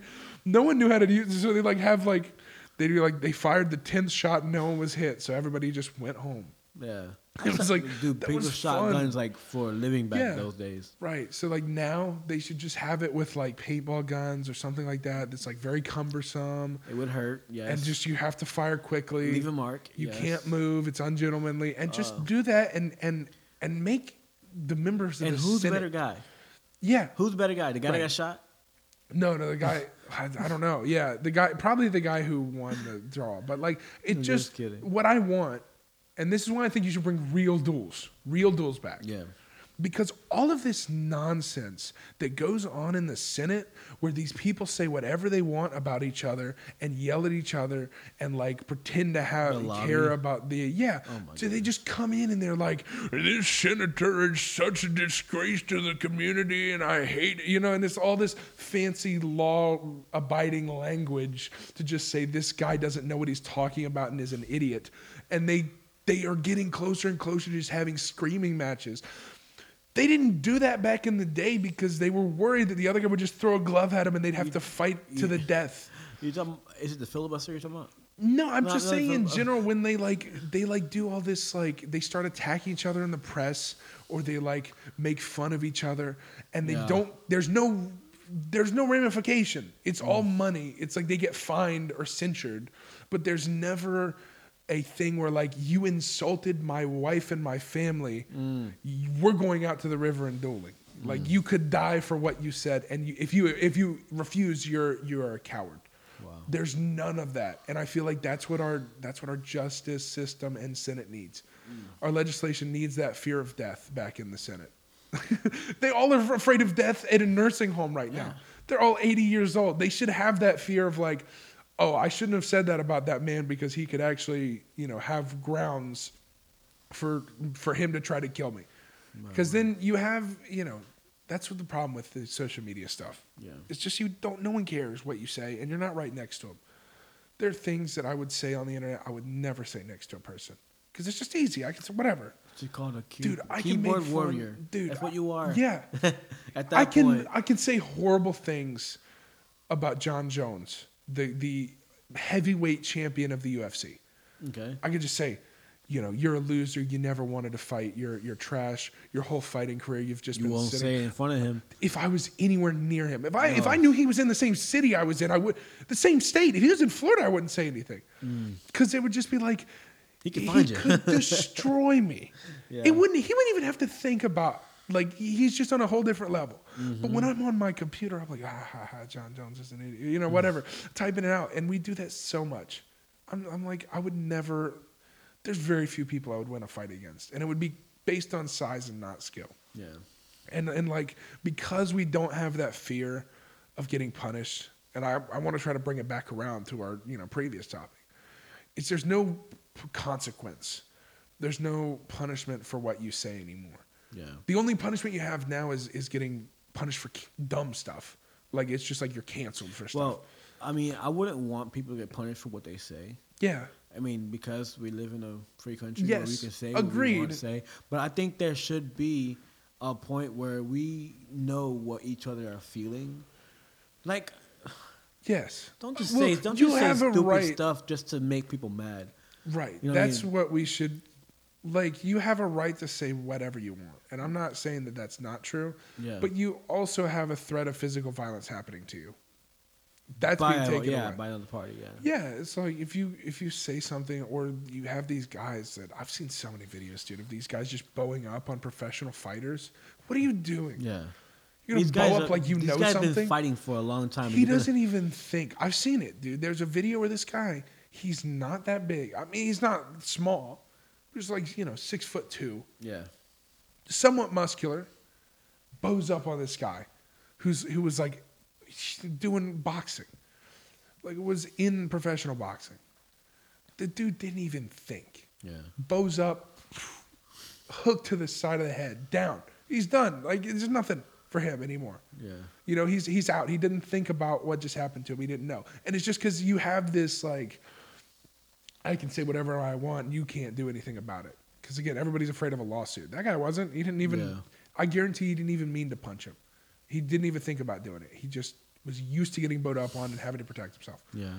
No one knew how to use. it. So they like have like they do like they fired the tenth shot and no one was hit. So everybody just went home.
Yeah.
It was like,
dude,
that
people
was
shot
fun.
guns like for a living back
Yeah.
those days.
Right. So like now they should just have it with like paintball guns or something like that. That's like very cumbersome
It would hurt. Yes.
and just you have to fire quickly.
leave a mark.
you
yes.
can't move. It's ungentlemanly, and just
Uh.
do that and and and make the members of
And
the
who's the better guy?
Yeah.
Who's the better guy? The guy that got shot?
No, no, the guy. I, I don't know. Yeah, the guy. Probably the guy who won the draw. But like, it
I'm
just
just kidding.
what I want, and this is why I think you should bring real duels, real duels back.
Yeah.
Because all of this nonsense that goes on in the Senate, where these people say whatever they want about each other and yell at each other and like pretend to have care about the yeah,
Oh
so they just come in and they're like, "This senator is such a disgrace to the community, and I hate you know," and it's all this fancy law-abiding language to just say this guy doesn't know what he's talking about and is an idiot, and they they are getting closer and closer to just having screaming matches. They didn't do that back in the day because they were worried that the other guy would just throw a glove at him and they'd have to fight to the death.
You talking? Is it the filibuster you're talking about?
No, I'm
No,
just
no,
saying in
from-
general when they like they like do all this like they start attacking each other in the press or they like make fun of each other and they
Yeah.
don't there's no there's no ramification. It's all
Mm.
money. It's like they get fined or censured, but there's never a thing where like you insulted my wife and my family.
Mm.
We're going out to the river and dueling. Like you could die for what you said, and you, if you if you refuse, you're you are a coward.
Wow.
There's none of that, and I feel like that's what our that's what our justice system and Senate needs. Our legislation needs that fear of death back in the Senate. they all are afraid of death at a nursing home right now. They're all 80 years old. They should have that fear of like, oh, I shouldn't have said that about that man because he could actually, you know, have grounds for for him to try to kill me. Because then you have, you know, that's what the problem with the social media stuff.
Yeah.
It's just you don't. No one cares what you say, and you're not right next to them. There are things that I would say on the internet I would never say next to a person because it's just easy. I can say whatever.
It's called a key,
Dude, I can make
keyboard
fun-
warrior.
dude,
that's what you are.
Yeah,
At that
I can
point,
I can say horrible things about Jon Jones, the the heavyweight champion of the UFC.
okay.
I could just say, you know, you're a loser. You never wanted to fight. You're you're trash. Your whole fighting career, you've just
You
been
won't
sitting.
say it in front of him.
If I was anywhere near him, if I if I knew he was in the same city I was in, I would the same state. If he was in Florida, I wouldn't say anything because it would just be like
Mm. He could find you.
could destroy me.
Yeah.
It wouldn't. He wouldn't even have to think about. Like he's just on a whole different level. But when
Mm-hmm.
I'm on my computer, I'm like, ah, ha, ha, Jon Jones is an idiot, you know, whatever, typing it out, and we do that so much. I'm, I'm like, I would never. there's very few people I would win a fight against, and it would be based on size and not skill.
Yeah.
And and like because we don't have that fear of getting punished, and I I want to try to bring it back around to our you know previous topic. It's there's no consequence. There's no punishment for what you say anymore.
Yeah.
The only punishment you have now is is getting punished for k- dumb stuff. Like it's just like you're canceled for stuff.
Well, I mean, I wouldn't want people to get punished for what they say.
yeah.
I mean, because we live in a free country where we can say what we
agreed.
want to say. But I think there should be a point where we know what each other are feeling. Like,
Yes.
don't just say don't
you
just say
have a
stupid
right-
stuff just to make people mad.
Right.
You know what I
that's
mean?
what we should like you have a right to say whatever you want. And I'm not saying that that's not true.
Yeah.
But you also have a threat of physical violence happening to you. That's
by
being taken
yeah,
away.
by another party. Yeah.
yeah, it's like if you if you say something or you have these guys that I've seen so many videos, dude, of these guys just bowing up on professional fighters. What are you doing?
Yeah.
You're gonna bow up
are-
like you
these
know
guys Been
something.
fighting for a long time.
He
You're gonna-
doesn't even think. I've seen it, dude. There's a video where this guy, he's not that big. I mean, he's not small. He's like, you know, six foot two,
Yeah.
somewhat muscular, bows up on this guy who's who was like doing boxing. Like was in professional boxing. The dude didn't even think.
Yeah.
Bows up, hook to the side of the head, down. He's done. Like there's nothing for him anymore.
Yeah.
You know, he's he's out. He didn't think about what just happened to him. He didn't know. And it's just because you have this like, I can say whatever I want. You can't do anything about it. Because again, everybody's afraid of a lawsuit. That guy wasn't. He didn't even.
Yeah.
I guarantee he didn't even mean to punch him. He didn't even think about doing it. He just was used to getting bowed up on and having to protect himself.
Yeah.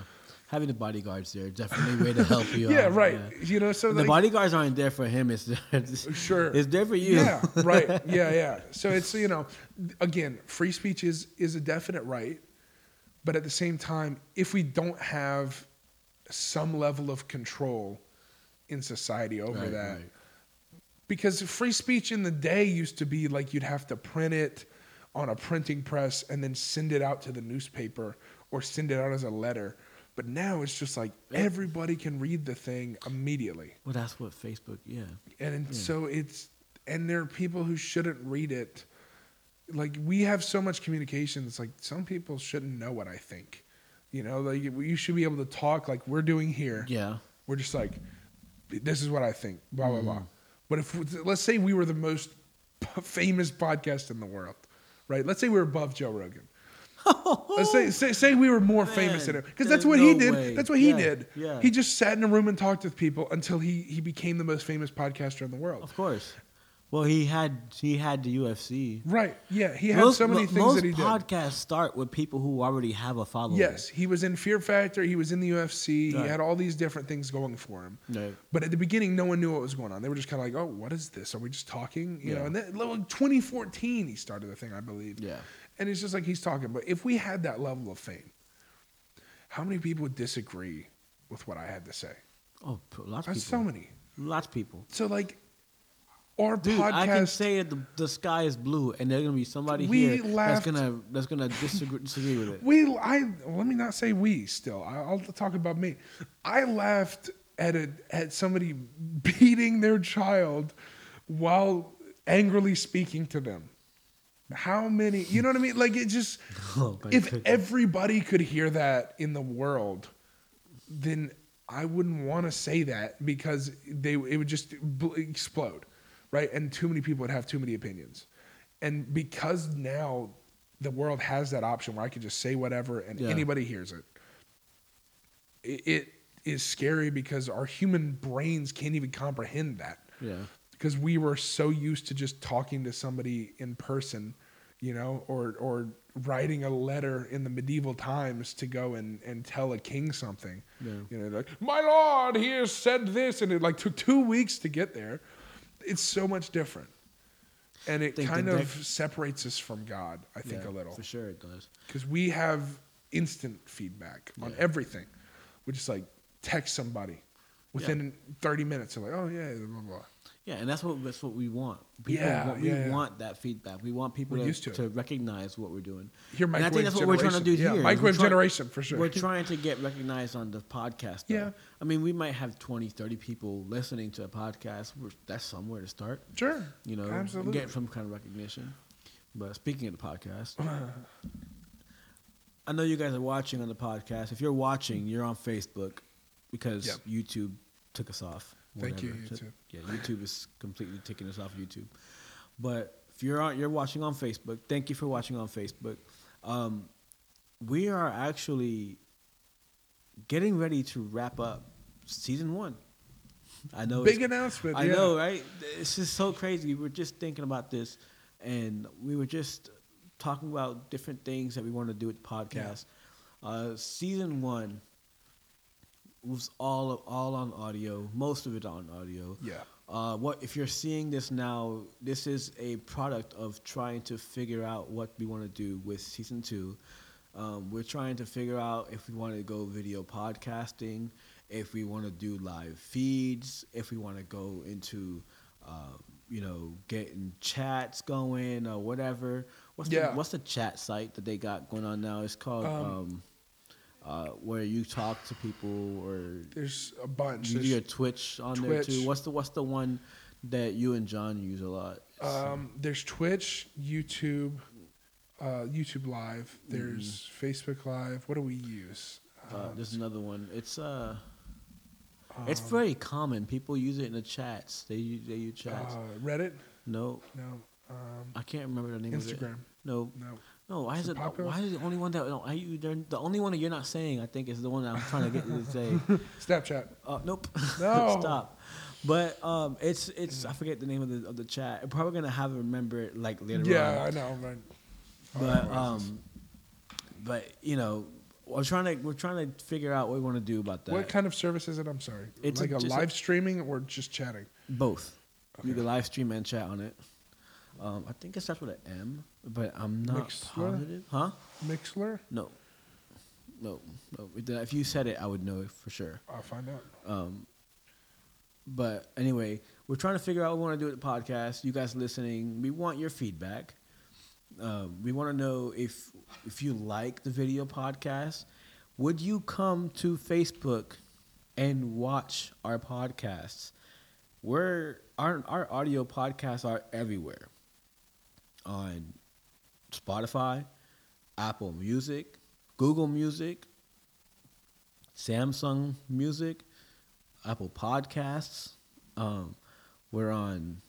Having the bodyguards there definitely a way to help you.
yeah,
out,
right.
yeah.
You know, so
the bodyguards aren't there for him. It's, it's
Sure.
It's there for you.
Yeah, right. Yeah, yeah. So it's you know, again, free speech is is a definite right, but at the same time, if we don't have some level of control in society over
Right,
that,
right.
because free speech in the day used to be like you'd have to print it on a printing press and then send it out to the newspaper or send it out as a letter. But now it's just like everybody can read the thing immediately.
Well, that's what Facebook. Yeah.
And
Yeah.
so it's and there are people who shouldn't read it. Like we have so much communication. It's like some people shouldn't know what I think. You know, like you should be able to talk like we're doing here.
Yeah.
We're just like, this is what I think. Blah blah blah.
Mhm.
But if let's say we were the most famous podcast in the world, right? Let's say we were above Joe Rogan. Let's say, say say we were more famous than him because that's what he did.
way.
That's what he
Yeah,
did.
yeah.
He just sat in a room and talked with people until he he became the most famous podcaster in the world.
Of course. Well, he had he had the UFC.
Right. Yeah. He had
most,
so many things that he did.
Most podcasts start with people who already have a following.
Yes, he was in Fear Factor. He was in the UFC.
Right.
He had all these different things going for him.
Right.
But at the beginning, no one knew what was going on. They were just kind of like, "Oh, what is this? Are we just talking?" You know.
Yeah.
And then, like, 2014, he started the thing, I believe.
Yeah.
And it's just like he's talking. But if we had that level of fame, how many people would disagree with what I had to say?
Oh, lots of
That's
people.
so many.
Lots of people.
So like, our
Dude,
podcast.
I can say that the, the sky is blue, and there's gonna be somebody
We
here
laughed-
that's gonna that's gonna disagree, disagree with it.
We, I let me not say we. Still, I, I'll talk about me. I laughed at a at somebody beating their child while angrily speaking to them. How many? You know what I mean? Like it just.
Oh,
if
goodness.
everybody could hear that in the world, then I wouldn't want to say that because they it would just bl- explode, right? And too many people would have too many opinions, and because now the world has that option where I can just say whatever and
Yeah.
anybody hears it. it. It is scary because our human brains can't even comprehend that
yeah,
because we were so used to just talking to somebody in person, you know, or or writing a letter in the medieval times to go and, and tell a king something.
Yeah.
You know, like, my lord, he has said this, and it like took two weeks to get there. It's so much different. And it kind of
next-
separates us from God, I think,
yeah,
a little.
for sure it does.
Because we have instant feedback on
Yeah.
everything. We just like text somebody within 30 minutes. They're like, oh, yeah, blah, blah, blah.
Yeah, and that's what that's what we want. People
Yeah,
want, we
yeah, yeah.
want that feedback. We want people to,
used to
to, recognize what we're doing.
Here,
and I
microwave
think that's what we're trying to do
generation.
here.
Yeah,
we're
microwave
trying-
generation for sure.
We're trying to get recognized on the podcast. Though.
Yeah.
I mean, we might have 20, 30 people listening to a podcast. We're, that's somewhere to start.
sure.
You know,
Absolutely.
get some kind of recognition. But speaking of the podcast, I know you guys are watching on the podcast. If you're watching, you're on Facebook because
Yep.
YouTube took us off.
Thank you. YouTube.
Yeah, YouTube is completely taking us off YouTube. But if you're on, you're watching on Facebook. Thank you for watching on Facebook. Um, we are actually getting ready to wrap up season one. I know
Big announcement.
I
yeah.
know, right? It's just so crazy. We were just thinking about this, and we were just talking about different things that we want to do with the podcast. Uh, season one was all all on audio, most of it on audio.
Yeah.
Uh, what if you're seeing this now? This is a product of trying to figure out what we want to do with season two. Um, we're trying to figure out if we want to go video podcasting, if we want to do live feeds, if we want to go into, uh, you know, getting chats going or whatever. What's
Yeah.
the what's the chat site that they got going on now? It's called
Um,
um, uh, where you talk to people or
There's a bunch.
you do your Twitch on there too. What's the what's the one that you and John use a lot?
um, there's Twitch, YouTube, uh, YouTube Live. There's Facebook Live. What do we use?
uh,
Uh,
there's another one. It's uh, it's
um,
very common. People use it in the chats. They use they use chats.
uh, Reddit.
no,
No. Um,
I can't remember the name of it.
Instagram.
No,
No.
No. Why is it?
popular?
Why is the only one that? No, I, you, the only one that you're not saying. I think is the one that I'm trying to get you to say.
Snapchat.
Uh, nope.
No.
Stop. But um, it's it's I forget the name of the of the chat. I'm probably gonna have to remember it like later on.
Yeah, I know. Right.
but um, but you know, we're trying to we're trying to figure out what we want to do about that.
What kind of service is it? I'm sorry.
It's
like a,
a-
live streaming or just chatting?
Both. You
Okay.
can live stream and chat on it. Um, I think it starts with an M, but I'm not
Mixler?
positive. Huh?
Mixler?
No. No, no. If you said it, I would know it for sure.
I'll find out.
Um, but anyway, we're trying to figure out what we want to do with the podcast. You guys listening, we want your feedback. Um, we want to know if if you like the video podcast, would you come to Facebook and watch our podcasts? We're our our audio podcasts are everywhere on Spotify, Apple Music, Google Music, Samsung Music, Apple Podcasts. Um, we're on.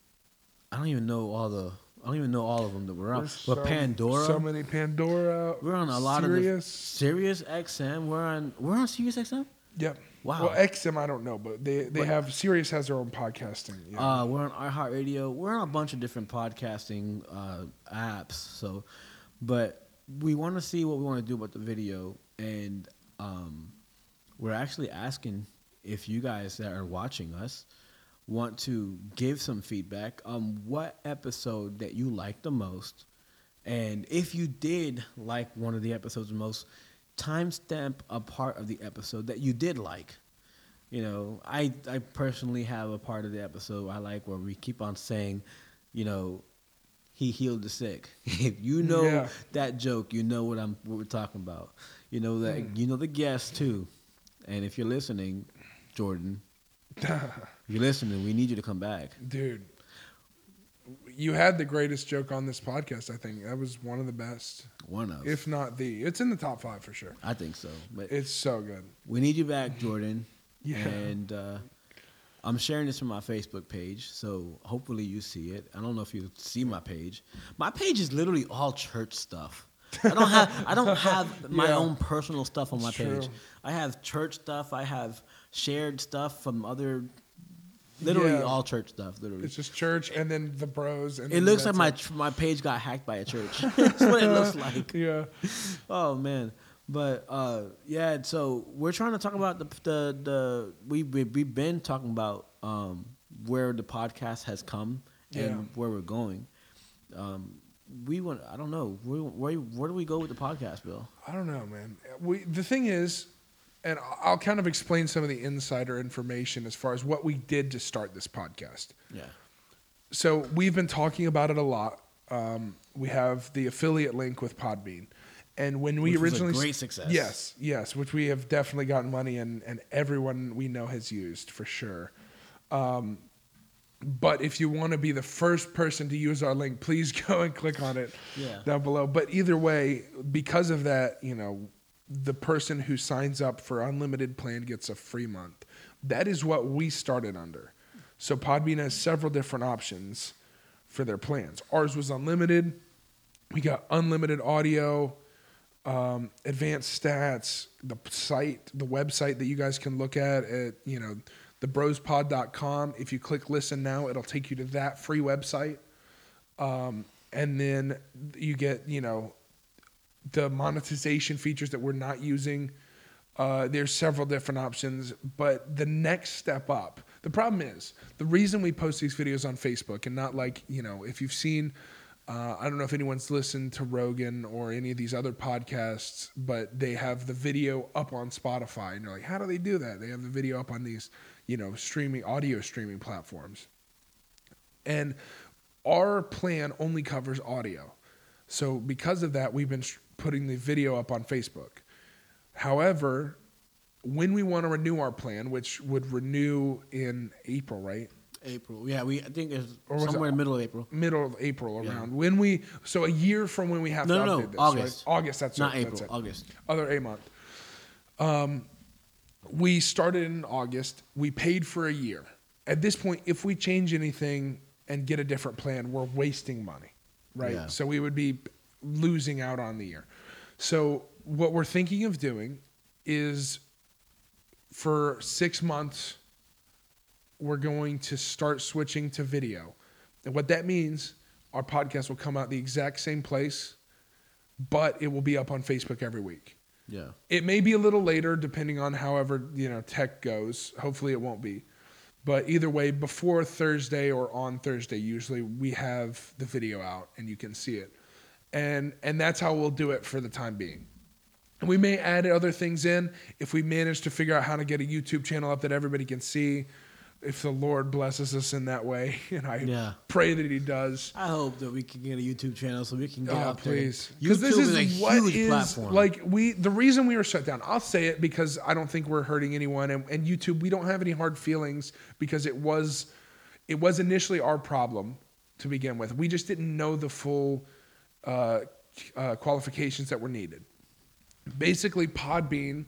I don't even know all the. I don't even know all of them that we're on.
There's
But
so-
Pandora.
So many Pandora.
we're on a lot
Sirius.
of the Sirius XM. We're on. We're on Sirius XM.
Yep.
Wow.
Well, XM, I don't know, but they they
But-
have Sirius has their own podcasting. Yeah.
Uh, we're on iHeartRadio. We're on a bunch of different podcasting uh, apps. So, but we want to see what we want to do about the video, and um, we're actually asking if you guys that are watching us want to give some feedback on what episode that you like the most, and if you did like one of the episodes the most, timestamp a part of the episode that you did like. You know, I I personally have a part of the episode I like where we keep on saying, you know, he healed the sick. if you know
Yeah.
that joke, you know what I'm what we're talking about. You know that hmm. you know the guest too. And if you're listening, Jordan, if you're listening, we need you to come back.
Dude, you had the greatest joke on this podcast. I think that was one of the best,
One of.
if not the. It's in the top five for sure.
I think so. But
It's so good.
we need you back, Jordan.
Yeah.
And uh, I'm sharing this from my Facebook page, so hopefully you see it. I don't know if you see my page. My page is literally all church stuff. I don't have I don't have my
Yeah.
own personal stuff on my
It's
page.
true.
I have church stuff. I have shared stuff from other, literally
Yeah.
all church stuff. Literally,
It's just church and then the bros. And
it
then
looks like
that's
my my page got hacked by a church. That's what it looks like.
Yeah.
Oh man, but uh, yeah. So we're trying to talk about the the the we we we've been talking about um, where the podcast has come and
Yeah.
where we're going. Um, we want. I don't know. Where, where where do we go with the podcast, Bill?
I don't know, man. We the thing is, and I'll kind of explain some of the insider information as far as what we did to start this podcast.
Yeah.
so we've been talking about it a lot. Um, we have the affiliate link with Podbean, and when we
Which was a
originally
great success.
yes, yes, which we have definitely gotten money and and everyone we know has used for sure. Um, but if you want to be the first person to use our link, please go and click on it
Yeah.
down below. But either way, because of that, you know, the person who signs up for unlimited plan gets a free month. That is what we started under. So Podbean has several different options for their plans. Ours was unlimited. We got unlimited audio, um, advanced stats, the site, the website that you guys can look at at, you know, thebrospod.com. If you click listen now, it'll take you to that free website. Um, and then you get, you know, the monetization features that we're not using. Uh, there's several different options, but the next step up. The problem is the reason we post these videos on Facebook and not like you know if you've seen. Uh, I don't know if anyone's listened to Rogan or any of these other podcasts, but they have the video up on Spotify, and you're like, how do they do that? They have the video up on these, you know, streaming audio streaming platforms, and our plan only covers audio. So because of that, we've been putting the video up on Facebook. However, when we want to renew our plan, which would renew in April, right?
April. Yeah, we I think it's
it
somewhere in the middle of April.
Middle of April
Yeah.
around. When we so a year from when we have
No,
to
no,
update
no,
this,
August.
right? August, that's
Not
it,
April,
that's it.
August.
Other A month. Um, we started in August. We paid for a year. At this point, if we change anything and get a different plan, we're wasting money, right?
Yeah.
So we would be losing out on the year. So what we're thinking of doing is for six months, we're going to start switching to video. And what that means, our podcast will come out the exact same place, but it will be up on Facebook every week.
Yeah.
It may be a little later, depending on however you know tech goes. Hopefully, it won't be. But either way, before Thursday or on Thursday, usually we have the video out and you can see it, and and that's how we'll do it for the time being. And we may add other things in if we manage to figure out how to get a YouTube channel up that everybody can see. If the Lord blesses us in that way, and I
Yeah.
pray that He does.
I hope that we can get a YouTube channel so we can get
Oh,
up there.
please.
YouTube
this
is, a
what
huge
is-
platform.
like we the reason we were shut down. I'll say it because I don't think we're hurting anyone and, and YouTube we don't have any hard feelings because it was it was initially our problem to begin with. We just didn't know the full uh, uh, qualifications that were needed. Basically, Podbean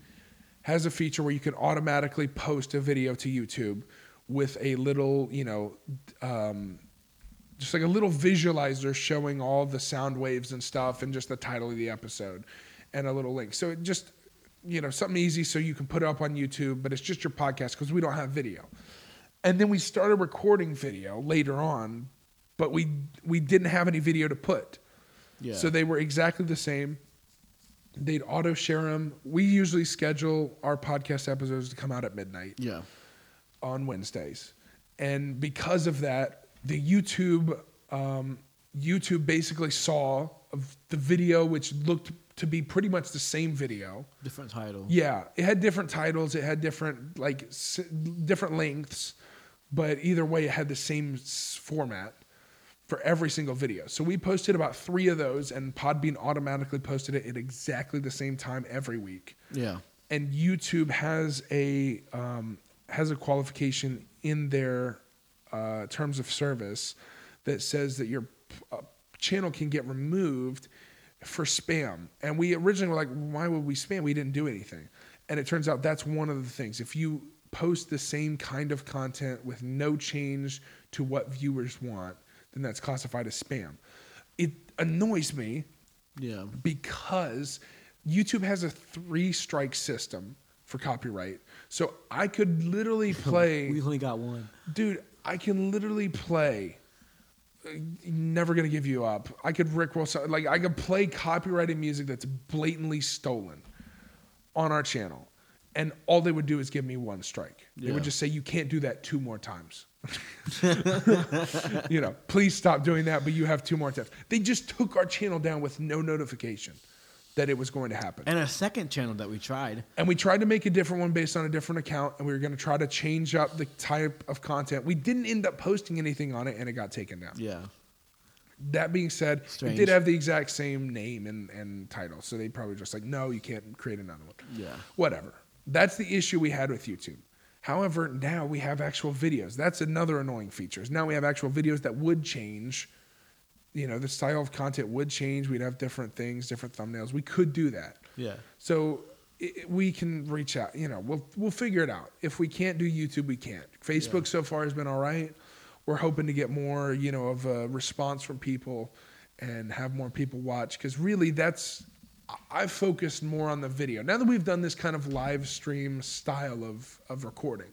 has a feature where you can automatically post a video to YouTube with a little, you know, um, just like a little visualizer showing all the sound waves and stuff and just the title of the episode and a little link. So it just, you know, something easy so you can put it up on YouTube, but it's just your podcast because we don't have video. And then we started recording video later on, but we we didn't have any video to put.
Yeah.
So they were exactly the same. They'd auto share them. We usually schedule our podcast episodes to come out at midnight
yeah.
on Wednesdays, and because of that, the YouTube um, YouTube basically saw of the video, which looked to be pretty much the same video.
Different title.
Yeah, it had different titles. It had different like s- different lengths, but either way, it had the same s- format for every single video. So we posted about three of those, and Podbean automatically posted it at exactly the same time every week
Yeah.
and YouTube has a um, has a qualification in their uh, terms of service that says that your uh, channel can get removed for spam. And we originally were like, why would we spam? We didn't do anything. And it turns out that's one of the things. If you post the same kind of content with no change to what viewers want, then that's classified as spam. It annoys me
Yeah.
because YouTube has a three strike system for copyright. So I could literally play,
We only got one.
dude, I can literally play. uh, Never gonna give you up. I could rickroll so like I could play copyrighted music that's blatantly stolen on our channel, and all they would do is give me one strike. They would just say you can't do that two more times. you know, please stop doing that. But you have two more times. They just took our channel down with no notification. that it was going to happen.
And a second channel that we tried.
And we tried to make a different one based on a different account, and we were going to try to change up the type of content. We didn't end up posting anything on it, and it got taken down.
Yeah.
That being said,
Strange.
it did have the exact same name and, and title, so they probably just like, no, you can't create another one.
Yeah.
Whatever. That's the issue we had with YouTube. However, now we have actual videos. That's another annoying feature. is Now we have actual videos that would change. You know, the style of content would change. We'd have different things, different thumbnails. We could do that.
Yeah.
So i we can reach out. You know, we'll we'll figure it out. If we can't do YouTube, we can't. Facebook so far has been all right. We're hoping to get more, you know, of a response from people and have more people watch because really that's I've focused more on the video. Now that we've done this kind of live stream style of of recording,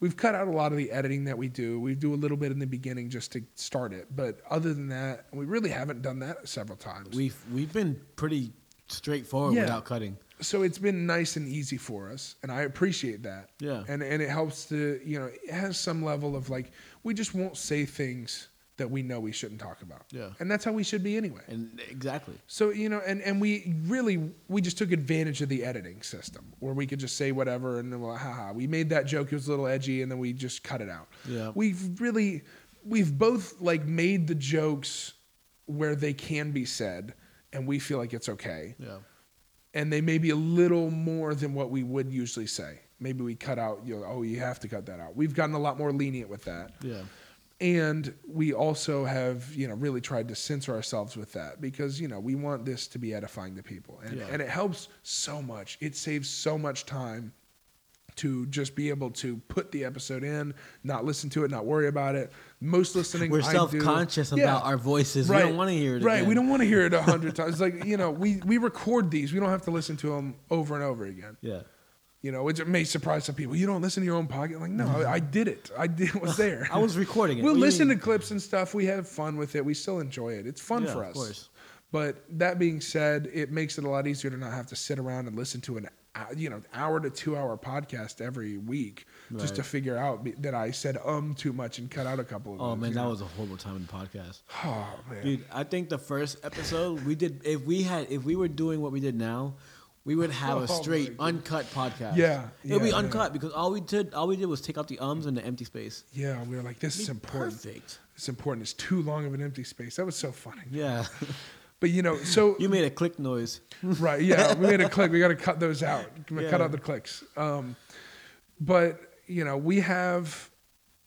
we've cut out a lot of the editing that we do. We do a little bit in the beginning just to start it, but other than that, we really haven't done that several times.
We've we've been pretty straightforward
Yeah.
without cutting.
so it's been nice and easy for us and i appreciate that
Yeah.
and and it helps to you know it has some level of like we just won't say things that we know we shouldn't talk about
Yeah.
and that's how we should be anyway
And exactly.
so you know and and we really we just took advantage of the editing system where we could just say whatever and then well haha we made that joke it was a little edgy and then we just cut it out
Yeah.
we've really we've both like made the jokes where they can be said and we feel like it's okay
Yeah.
and they may be a little more than what we would usually say. Maybe we cut out, you know, oh, you have to cut that out. We've gotten a lot more lenient with that.
Yeah.
And we also have, you know, really tried to censor ourselves with that because, you know, we want this to be edifying to people. And,
Yeah.
and it helps so much. It saves so much time to just be able to put the episode in, not listen to it, not worry about it. Most listening,
We're
I do-
self-conscious
Yeah.
about our voices. We don't want to hear it.
Right.
again.
We don't want to hear it a hundred times. It's like, you know, we, we record these. We don't have to listen to them over and over again.
Yeah.
You know, which may surprise some people. You don't listen to your own podcast. Like, no, I, I did it. I did was there.
I was recording it.
We'll
What do you
listen
mean?
to clips and stuff. We have fun with it. We still enjoy it. It's fun
Yeah,
for
of
us.
course.
But that being said, it makes it a lot easier to not have to sit around and listen to an you know hour to two hour podcast every week just to figure out that I said um too much and cut out a couple of
Oh
those,
man, that
know?
was a horrible time in the podcast.
oh man
Dude, I think the first episode we did if we had if we were doing what we did now, we would have
Oh,
a straight
goodness.
uncut podcast.
Yeah,
It would be
yeah, yeah.
uncut because all we did all we did was take out the ums and the empty space.
yeah we were like this is important
Perfect.
it's important it's too long of an empty space that was so funny
Yeah.
but you know so
you made a click noise.
right yeah we made a click we got to cut those out cut out the clicks um, but you know we have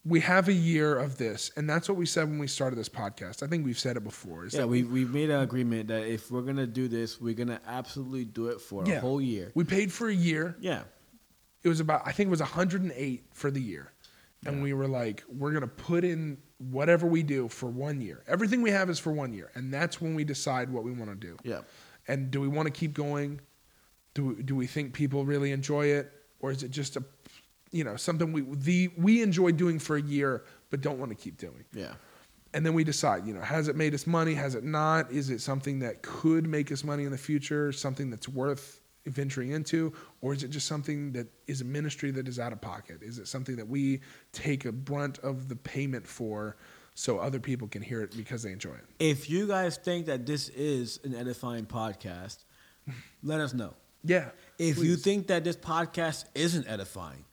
we have a year of this and that's what we said when we started this podcast i think we've said it before is
Yeah, we we made an agreement that if we're gonna do this, we're gonna absolutely do it for
Yeah.
a whole year.
we paid for a year
Yeah.
it was about i think it was 108 for the year and
Yeah.
we were like we're going to put in whatever we do for one year everything we have is for one year and that's when we decide what we want to do
Yeah.
and do we want to keep going do we, do we think people really enjoy it or is it just a you know something we the we enjoy doing for a year but don't want to keep doing.
Yeah.
and then we decide you know has it made us money? Has it not? Is it something that could make us money in the future? Something that's worth venturing into? Or is it just something that is a ministry that is out of pocket? Is it something that we take a brunt of the payment for so other people can hear it because they enjoy it?
If you guys think that this is an edifying podcast, let us know.
yeah
If you think that this podcast isn't edifying,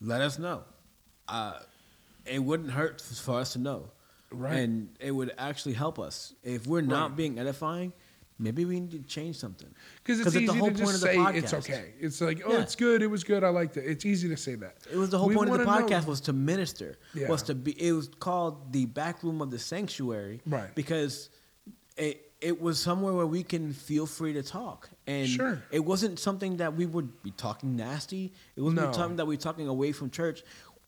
let us know. Uh, it wouldn't hurt for us to know,
Right.
And it would actually help us if we're not
Right.
being edifying. Maybe we need to change something.
because it's easy
the whole
to
point
just
of the
say
podcast.
it's okay it's like oh
Yeah.
it's good it was good i liked it it's easy to say that
It was the whole
We
point of the
wanna know-
podcast was to minister.
Yeah.
Was to be. It was called the back room of the sanctuary.
Right.
Because it it was somewhere where we can feel free to talk, and
Sure.
it wasn't something that we would be talking nasty. It wasn't
No.
something that we were talking away from church.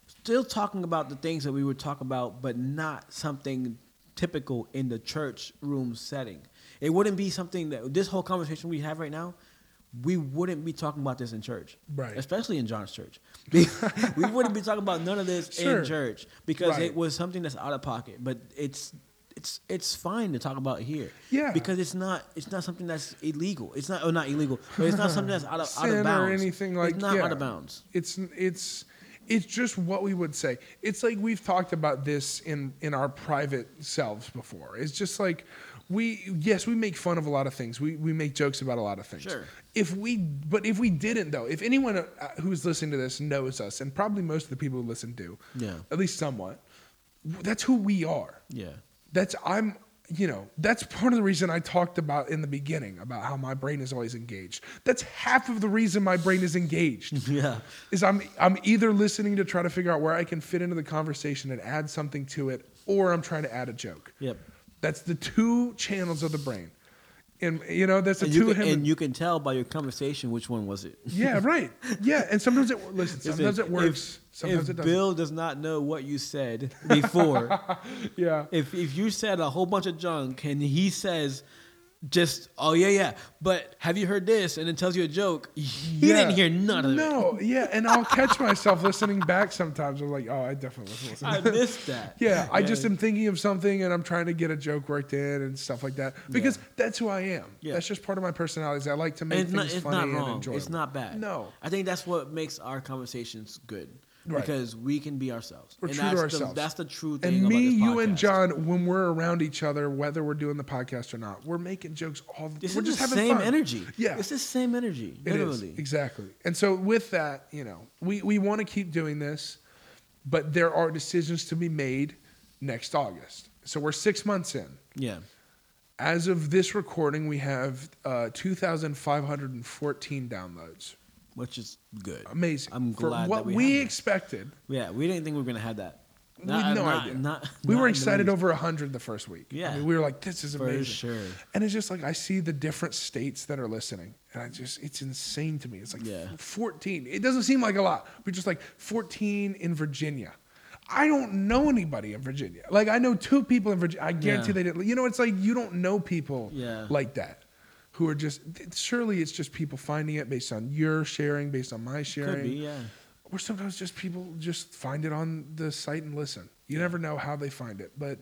Still talking about the things that we would talk about, but not something typical in the church room setting. It wouldn't be something that this whole conversation we have right now. We wouldn't be talking about this in church,
Right.
Especially in John's church. we wouldn't be talking about none of this
Sure.
in church because
Right.
it was something that's out of pocket. But it's it's it's fine to talk about here.
Yeah.
Because it's not it's not something that's illegal. It's not or not illegal, but it's not something that's out of out of bounds.
Or anything like-
it's not
yeah.
out of bounds.
it's it's it's just what we would say. It's like we've talked about this in in our private selves before. It's just like we yes we make fun of a lot of things we we make jokes about a lot of things
Sure.
if we but if we didn't though if anyone uh, who's listening to this knows us and probably most of the people who listen do
Yeah.
at least somewhat that's who we are
Yeah.
That's i'm you know that's part of the reason i talked about in the beginning about how my brain is always engaged that's half of the reason my brain is engaged
Yeah.
is i'm i'm either listening to try to figure out where i can fit into the conversation and add something to it or i'm trying to add a joke
Yep.
that's the two channels of the brain and you know that's the
And
two
you, can,
hem-
and you can tell by your conversation which one was it.
yeah right. Yeah and sometimes it listen sometimes it works
If,
sometimes
if
it doesn't.
Bill does not know what you said before,
yeah.
if if you said a whole bunch of junk and he says just oh yeah yeah, but have you heard this and it tells you a joke, you
Yeah.
didn't hear none of it.
no yeah and i'll catch myself listening back sometimes i'm like oh i definitely wasn't listening
I missed that.
Yeah, I just am thinking of something and I'm trying to get a joke worked in and stuff like that because that's who I am.
Yeah.
That's just part of my personality. Is I like to make
And it's
things
not, it's
funny
not
and enjoyable.
It's not bad.
No,
I think that's what makes our conversations good.
Right.
Because we can be ourselves.
We're
and
true to
that's
ourselves.
The, that's the true thing.
and me, you, and. John, when we're around each other, whether we're doing the podcast or not, we're making jokes all. the
This
we're just
the
having
same
fun.
energy.
Yeah,
It's the same energy.
It is exactly. And so with that, you know, we we want to keep doing this, but there are decisions to be made next August. So we're six months in.
Yeah.
As of this recording, we have uh, 2,514 downloads.
Which is good.
Amazing.
I'm
For
glad
what
that we
we expected.
Yeah, we didn't think we were gonna have that.
we had no
not-
idea.
not-
we
not
were excited over 100 the first week.
Yeah, I
mean, we were like, this is
For
amazing.
sure.
And it's just like, I see the different states that are listening. And I just, it's insane to me. It's like
Yeah.
14. It doesn't seem like a lot, but just like 14 in Virginia. I don't know anybody in Virginia. Like, I know two people in Virginia. I guarantee
Yeah.
they didn't. You know, it's like you don't know people
Yeah.
like that who are just, surely it's just people finding it based on your sharing, based on my sharing.
Could be, yeah.
Or sometimes just people just find it on the site and listen. You never know how they find it, but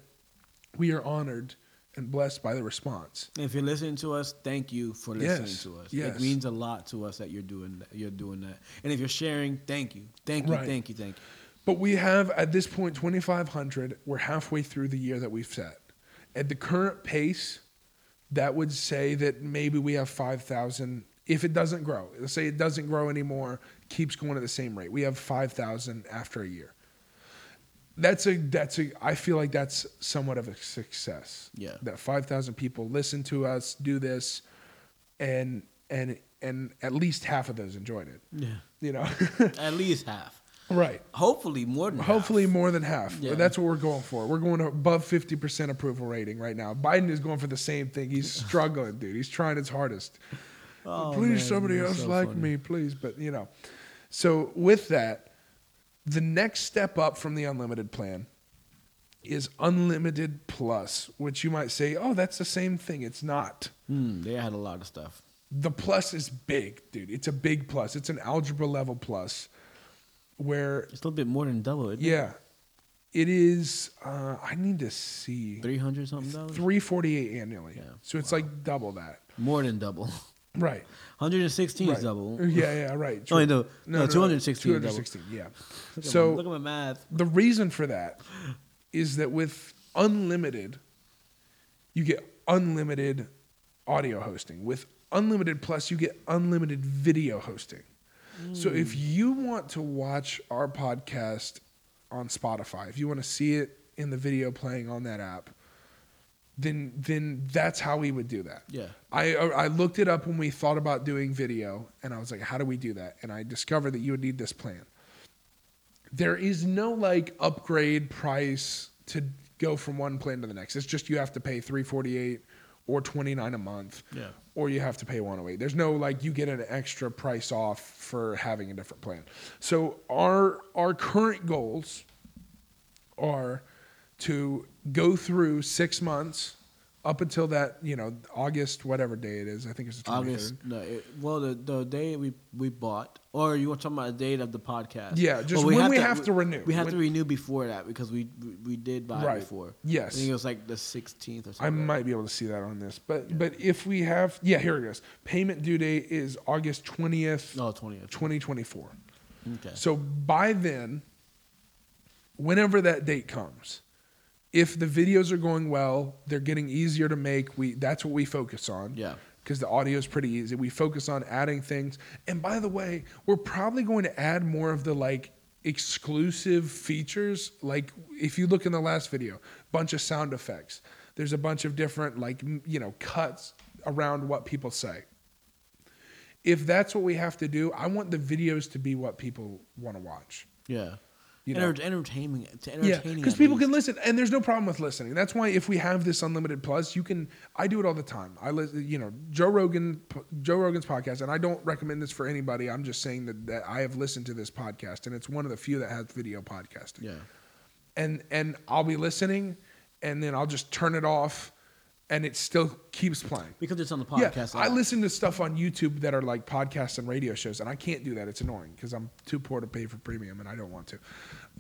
we are honored and blessed by the response.
If you're listening to us, thank you for listening
Yes,
to us.
yes.
It means a lot to us that you're doing that. You're doing that. And if you're sharing, thank you, thank you,
Right.
thank you, thank you.
But we have at this point 2,500. We're halfway through the year that we've set. At the current pace, that would say that maybe we have 5,000. If it doesn't grow, let's say it doesn't grow anymore, keeps going at the same rate, we have 5,000 after a year. That's a that's a I feel like that's somewhat of a success.
Yeah.
That 5,000 people listen to us do this and and and at least half of those enjoyed it.
Yeah.
You know.
At least half.
Right.
Hopefully more than half.
Hopefully more than half.
Yeah.
That's what we're going for. We're going above 50% approval rating right now. Biden is going for the same thing. He's struggling, dude. He's trying his hardest.
Oh,
please,
man,
somebody else
so
like
funny.
me, please. But, you know. So, with that, the next step up from the unlimited plan is unlimited plus, which you might say, oh, that's the same thing. It's not.
Hmm, they had a lot of stuff.
The plus is big, dude. It's a big plus. It's an algebra level plus where
It's a little bit more than double.
Yeah. It is uh I need to see.
Three hundred something dollars.
348 annually.
Yeah.
So it's like double that.
More than double.
Right.
Hundred and sixteen
right.
is double.
Yeah, yeah, right.
Oh, no, no, two hundred sixteen.
216, yeah.
Look
So
look at my math.
the reason for that is that with unlimited you get unlimited audio hosting. With unlimited plus you get unlimited video hosting. So if mm. you want to watch our podcast on Spotify, if you want to see it in the video playing on that app, then then that's how we would do that.
Yeah.
I uh, I looked it up when we thought about doing video, and I was like, how do we do that? And I discovered that you would need this plan. There is no like upgrade price to go from one plan to the next. It's just you have to pay three forty eight or twenty nine a month.
Yeah.
Or you have to pay 108. There's no like you get an extra price off for having a different plan. So our our current goals are to go through six months up until that you know August whatever day it is. I think it's the 23rd.
August. No, it, well, the the day we we bought, or you want talking about the date of the podcast?
Yeah, just
Well,
when we have to renew.
We have
When-
to renew before that because we we, we did buy
Right.
it before.
Yes.
I think it was like the sixteenth or something.
I might be able to see that on this, but but if we have yeah here it is. Payment due date is August twentieth,
No, twentieth.
twenty twenty four.
Okay.
So by then, whenever that date comes, if the videos are going well, they're getting easier to make. We that's what we focus on.
Yeah.
Because the audio is pretty easy. We focus on adding things. And by the way, we're probably going to add more of the like exclusive features. Like if you look in the last video, bunch of sound effects. There's a bunch of different like you know cuts around what people say. If that's what we have to do, I want the videos to be what people want to watch.
Yeah.
You know?
Enter- entertaining. To
Yeah, because people
least.
can listen, and there's no problem with listening. That's why if we have this unlimited plus, you can. I do it all the time. I listen, you know, Joe Rogan, Joe Rogan's podcast, and I don't recommend this for anybody. I'm just saying that, that I have listened to this podcast, and it's one of the few that has video podcasting.
Yeah.
And and I'll be listening, and then I'll just turn it off, and it still keeps playing.
Because it's on the podcast.
Yeah.
I
listen to stuff on YouTube that are like podcasts and radio shows, and I can't do that. It's annoying because I'm too poor to pay for premium, and I don't want to.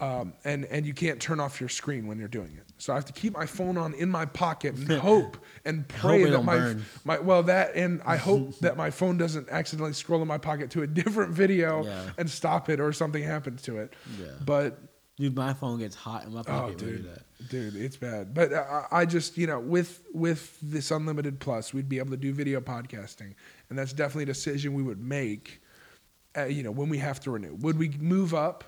Um, and and you can't turn off your screen when you're doing it, so I have to keep my phone on in my pocket and hope and pray
Hope
that my
burn.
my well that and I hope that my phone doesn't accidentally scroll in my pocket to a different video
Yeah.
and stop it or something happens to it.
Yeah.
But
Dude, my phone gets hot in my
Oh,
pocket. do
dude,
that.
dude, it's bad. But uh, I I just, you know, with with this unlimited plus, we'd be able to do video podcasting, and that's definitely a decision we would make. Uh, you know, when we have to renew, would we move up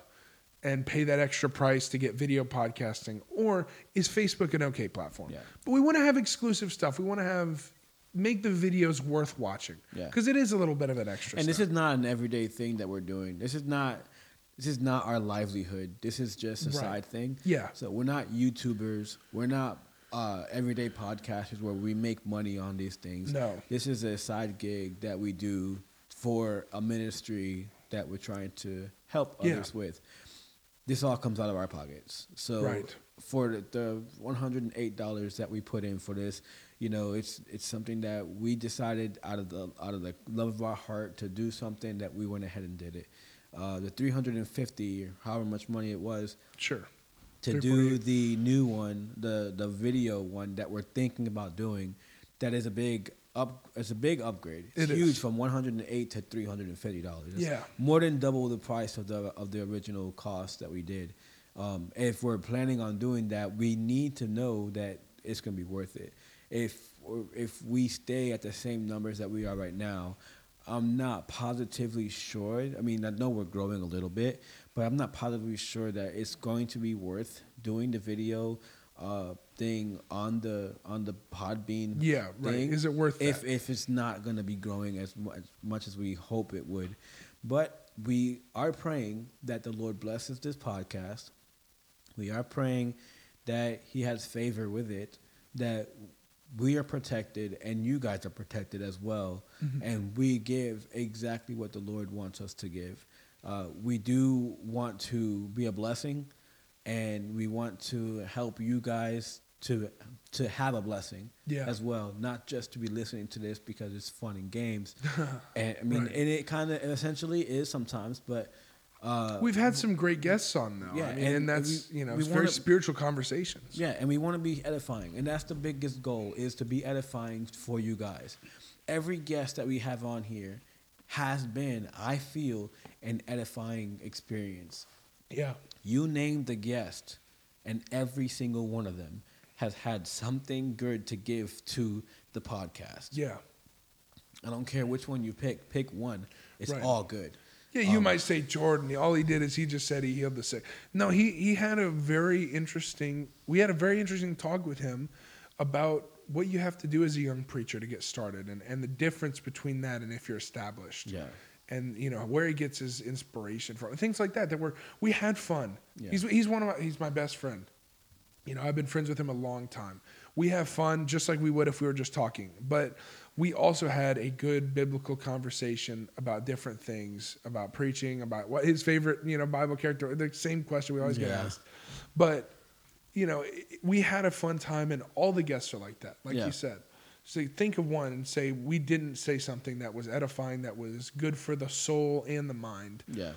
and pay that extra price to get video podcasting, or is Facebook an okay platform?
Yeah.
But we want to have exclusive stuff. We want to have make the videos worth watching.
Yeah.
Because it is a little bit of an extra.
And this is not an everyday thing that we're doing. This is not. This is not our livelihood. This is just a
Right.
side thing.
Yeah.
So we're not YouTubers. We're not uh, everyday podcasters where we make money on these things.
No.
This is a side gig that we do for a ministry that we're trying to help
Yeah.
others with. This all comes out of our pockets. So
Right.
for the, the one hundred and eight dollars that we put in for this, you know, it's it's something that we decided out of the out of the love of our heart to do something that we went ahead and did it. Uh, the three hundred and fifty, or however much money it was,
sure.
to do the new one, the the video one that we're thinking about doing, that is a big up. It's a big upgrade. It's
It
huge
is.
from one hundred and eight to three hundred and fifty dollars.
Yeah.
more than double the price of the of the original cost that we did. Um, if we're planning on doing that, we need to know that it's going to be worth it. If if we stay at the same numbers that we are right now, I'm not positively sure. I mean, I know we're growing a little bit, but I'm not positively sure that it's going to be worth doing the video uh, thing on the on the Podbean.
Yeah, right.
thing
Is it worth
if
that?
if it's not going to be growing as much, as much as we hope it would? But we are praying that the Lord blesses this podcast. We are praying that He has favor with it, that we are protected and you guys are protected as well,
Mm-hmm.
and we give exactly what the Lord wants us to give. Uh, we do want to be a blessing, and we want to help you guys to to have a blessing
Yeah.
as well, not just to be listening to this because it's fun and games. and I mean,
Right.
and it kind of essentially is sometimes, but uh,
We've had some great guests on though.
Yeah,
I mean,
and
and, that's
we-
you know it's very
wanna-
spiritual conversations.
Yeah, and we want to be edifying, and that's the biggest goal is to be edifying for you guys. Every guest that we have on here has been, I feel, an edifying experience.
Yeah.
You name the guest, and every single one of them has had something good to give to the podcast.
Yeah.
I don't care which one you pick. Pick one. It's
Right.
all good.
Yeah, you
Um,
might say Jordan. All he did is he just said he healed the sick. No, he he had a very interesting. We had a very interesting talk with him about what you have to do as a young preacher to get started, and and the difference between that and if you're established.
Yeah.
And you know where he gets his inspiration from, things like that. That were we had fun.
Yeah.
He's he's one of my, he's my best friend. You know, I've been friends with him a long time. We have fun just like we would if we were just talking. But we also had a good biblical conversation about different things, about preaching, about what his favorite, you know, Bible character, the same question we always get asked. But, you know, we had a fun time and all the guests are like that, like
Yeah.
you said. So think of one and say, we didn't say something that was edifying, that was good for the soul and the mind
Yeah.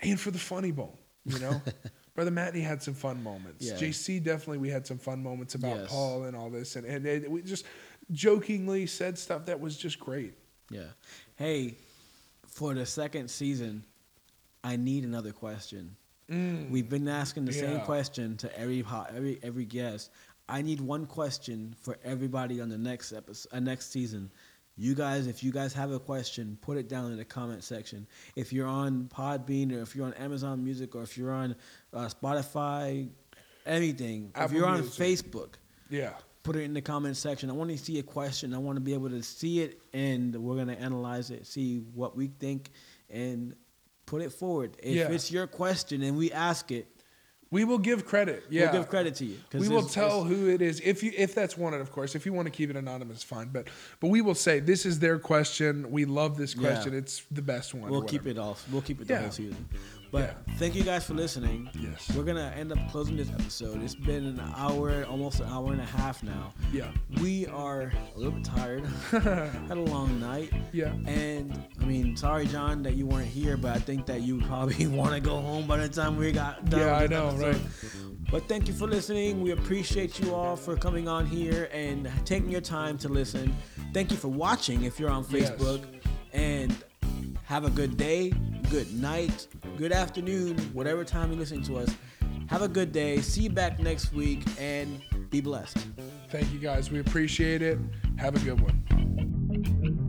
and for the funny bone, you know. Brother Matney had some fun moments.
Yeah.
JC definitely we had some fun moments about
Yes.
Paul and all this, and and it, we just jokingly said stuff that was just great.
Yeah. Hey, for the second season, I need another question. We've been asking the same question to every every every guest. I need one question for everybody on the next episode, uh, next season. You guys, if you guys have a question, put it down in the comment section. If you're on Podbean or if you're on Amazon Music or if you're on uh, Spotify, anything. if you're on
Music.
Facebook,
Yeah.
Put it in the comment section. I want to see a question. I want to be able to see it, and we're gonna analyze it, see what we think, and put it forward. If
Yeah.
it's your question and we ask it,
We will give credit. Yeah.
we'll give credit to you.
We will tell who it is if you if that's wanted, of course. If you want to keep it anonymous, fine. But but we will say this is their question. We love this
Yeah.
question. It's the best one.
We'll keep it off. We'll keep it the
Yeah.
whole season. But thank you guys for listening.
Yes.
We're gonna end up closing this episode. It's been an hour, almost an hour and a half now.
Yeah.
We are a little bit tired. Had a long night.
Yeah.
And I mean, sorry, John, that you weren't here, but I think that you probably want to go home by the time we got done.
Yeah, I know,
episode. But thank you for listening. We appreciate you all for coming on here and taking your time to listen. Thank you for watching if you're on
Yes.
Facebook. And have a good day, good night, good afternoon, whatever time you're listening to us. Have a good day. See you back next week and be blessed.
Thank you guys. We appreciate it. Have a good one.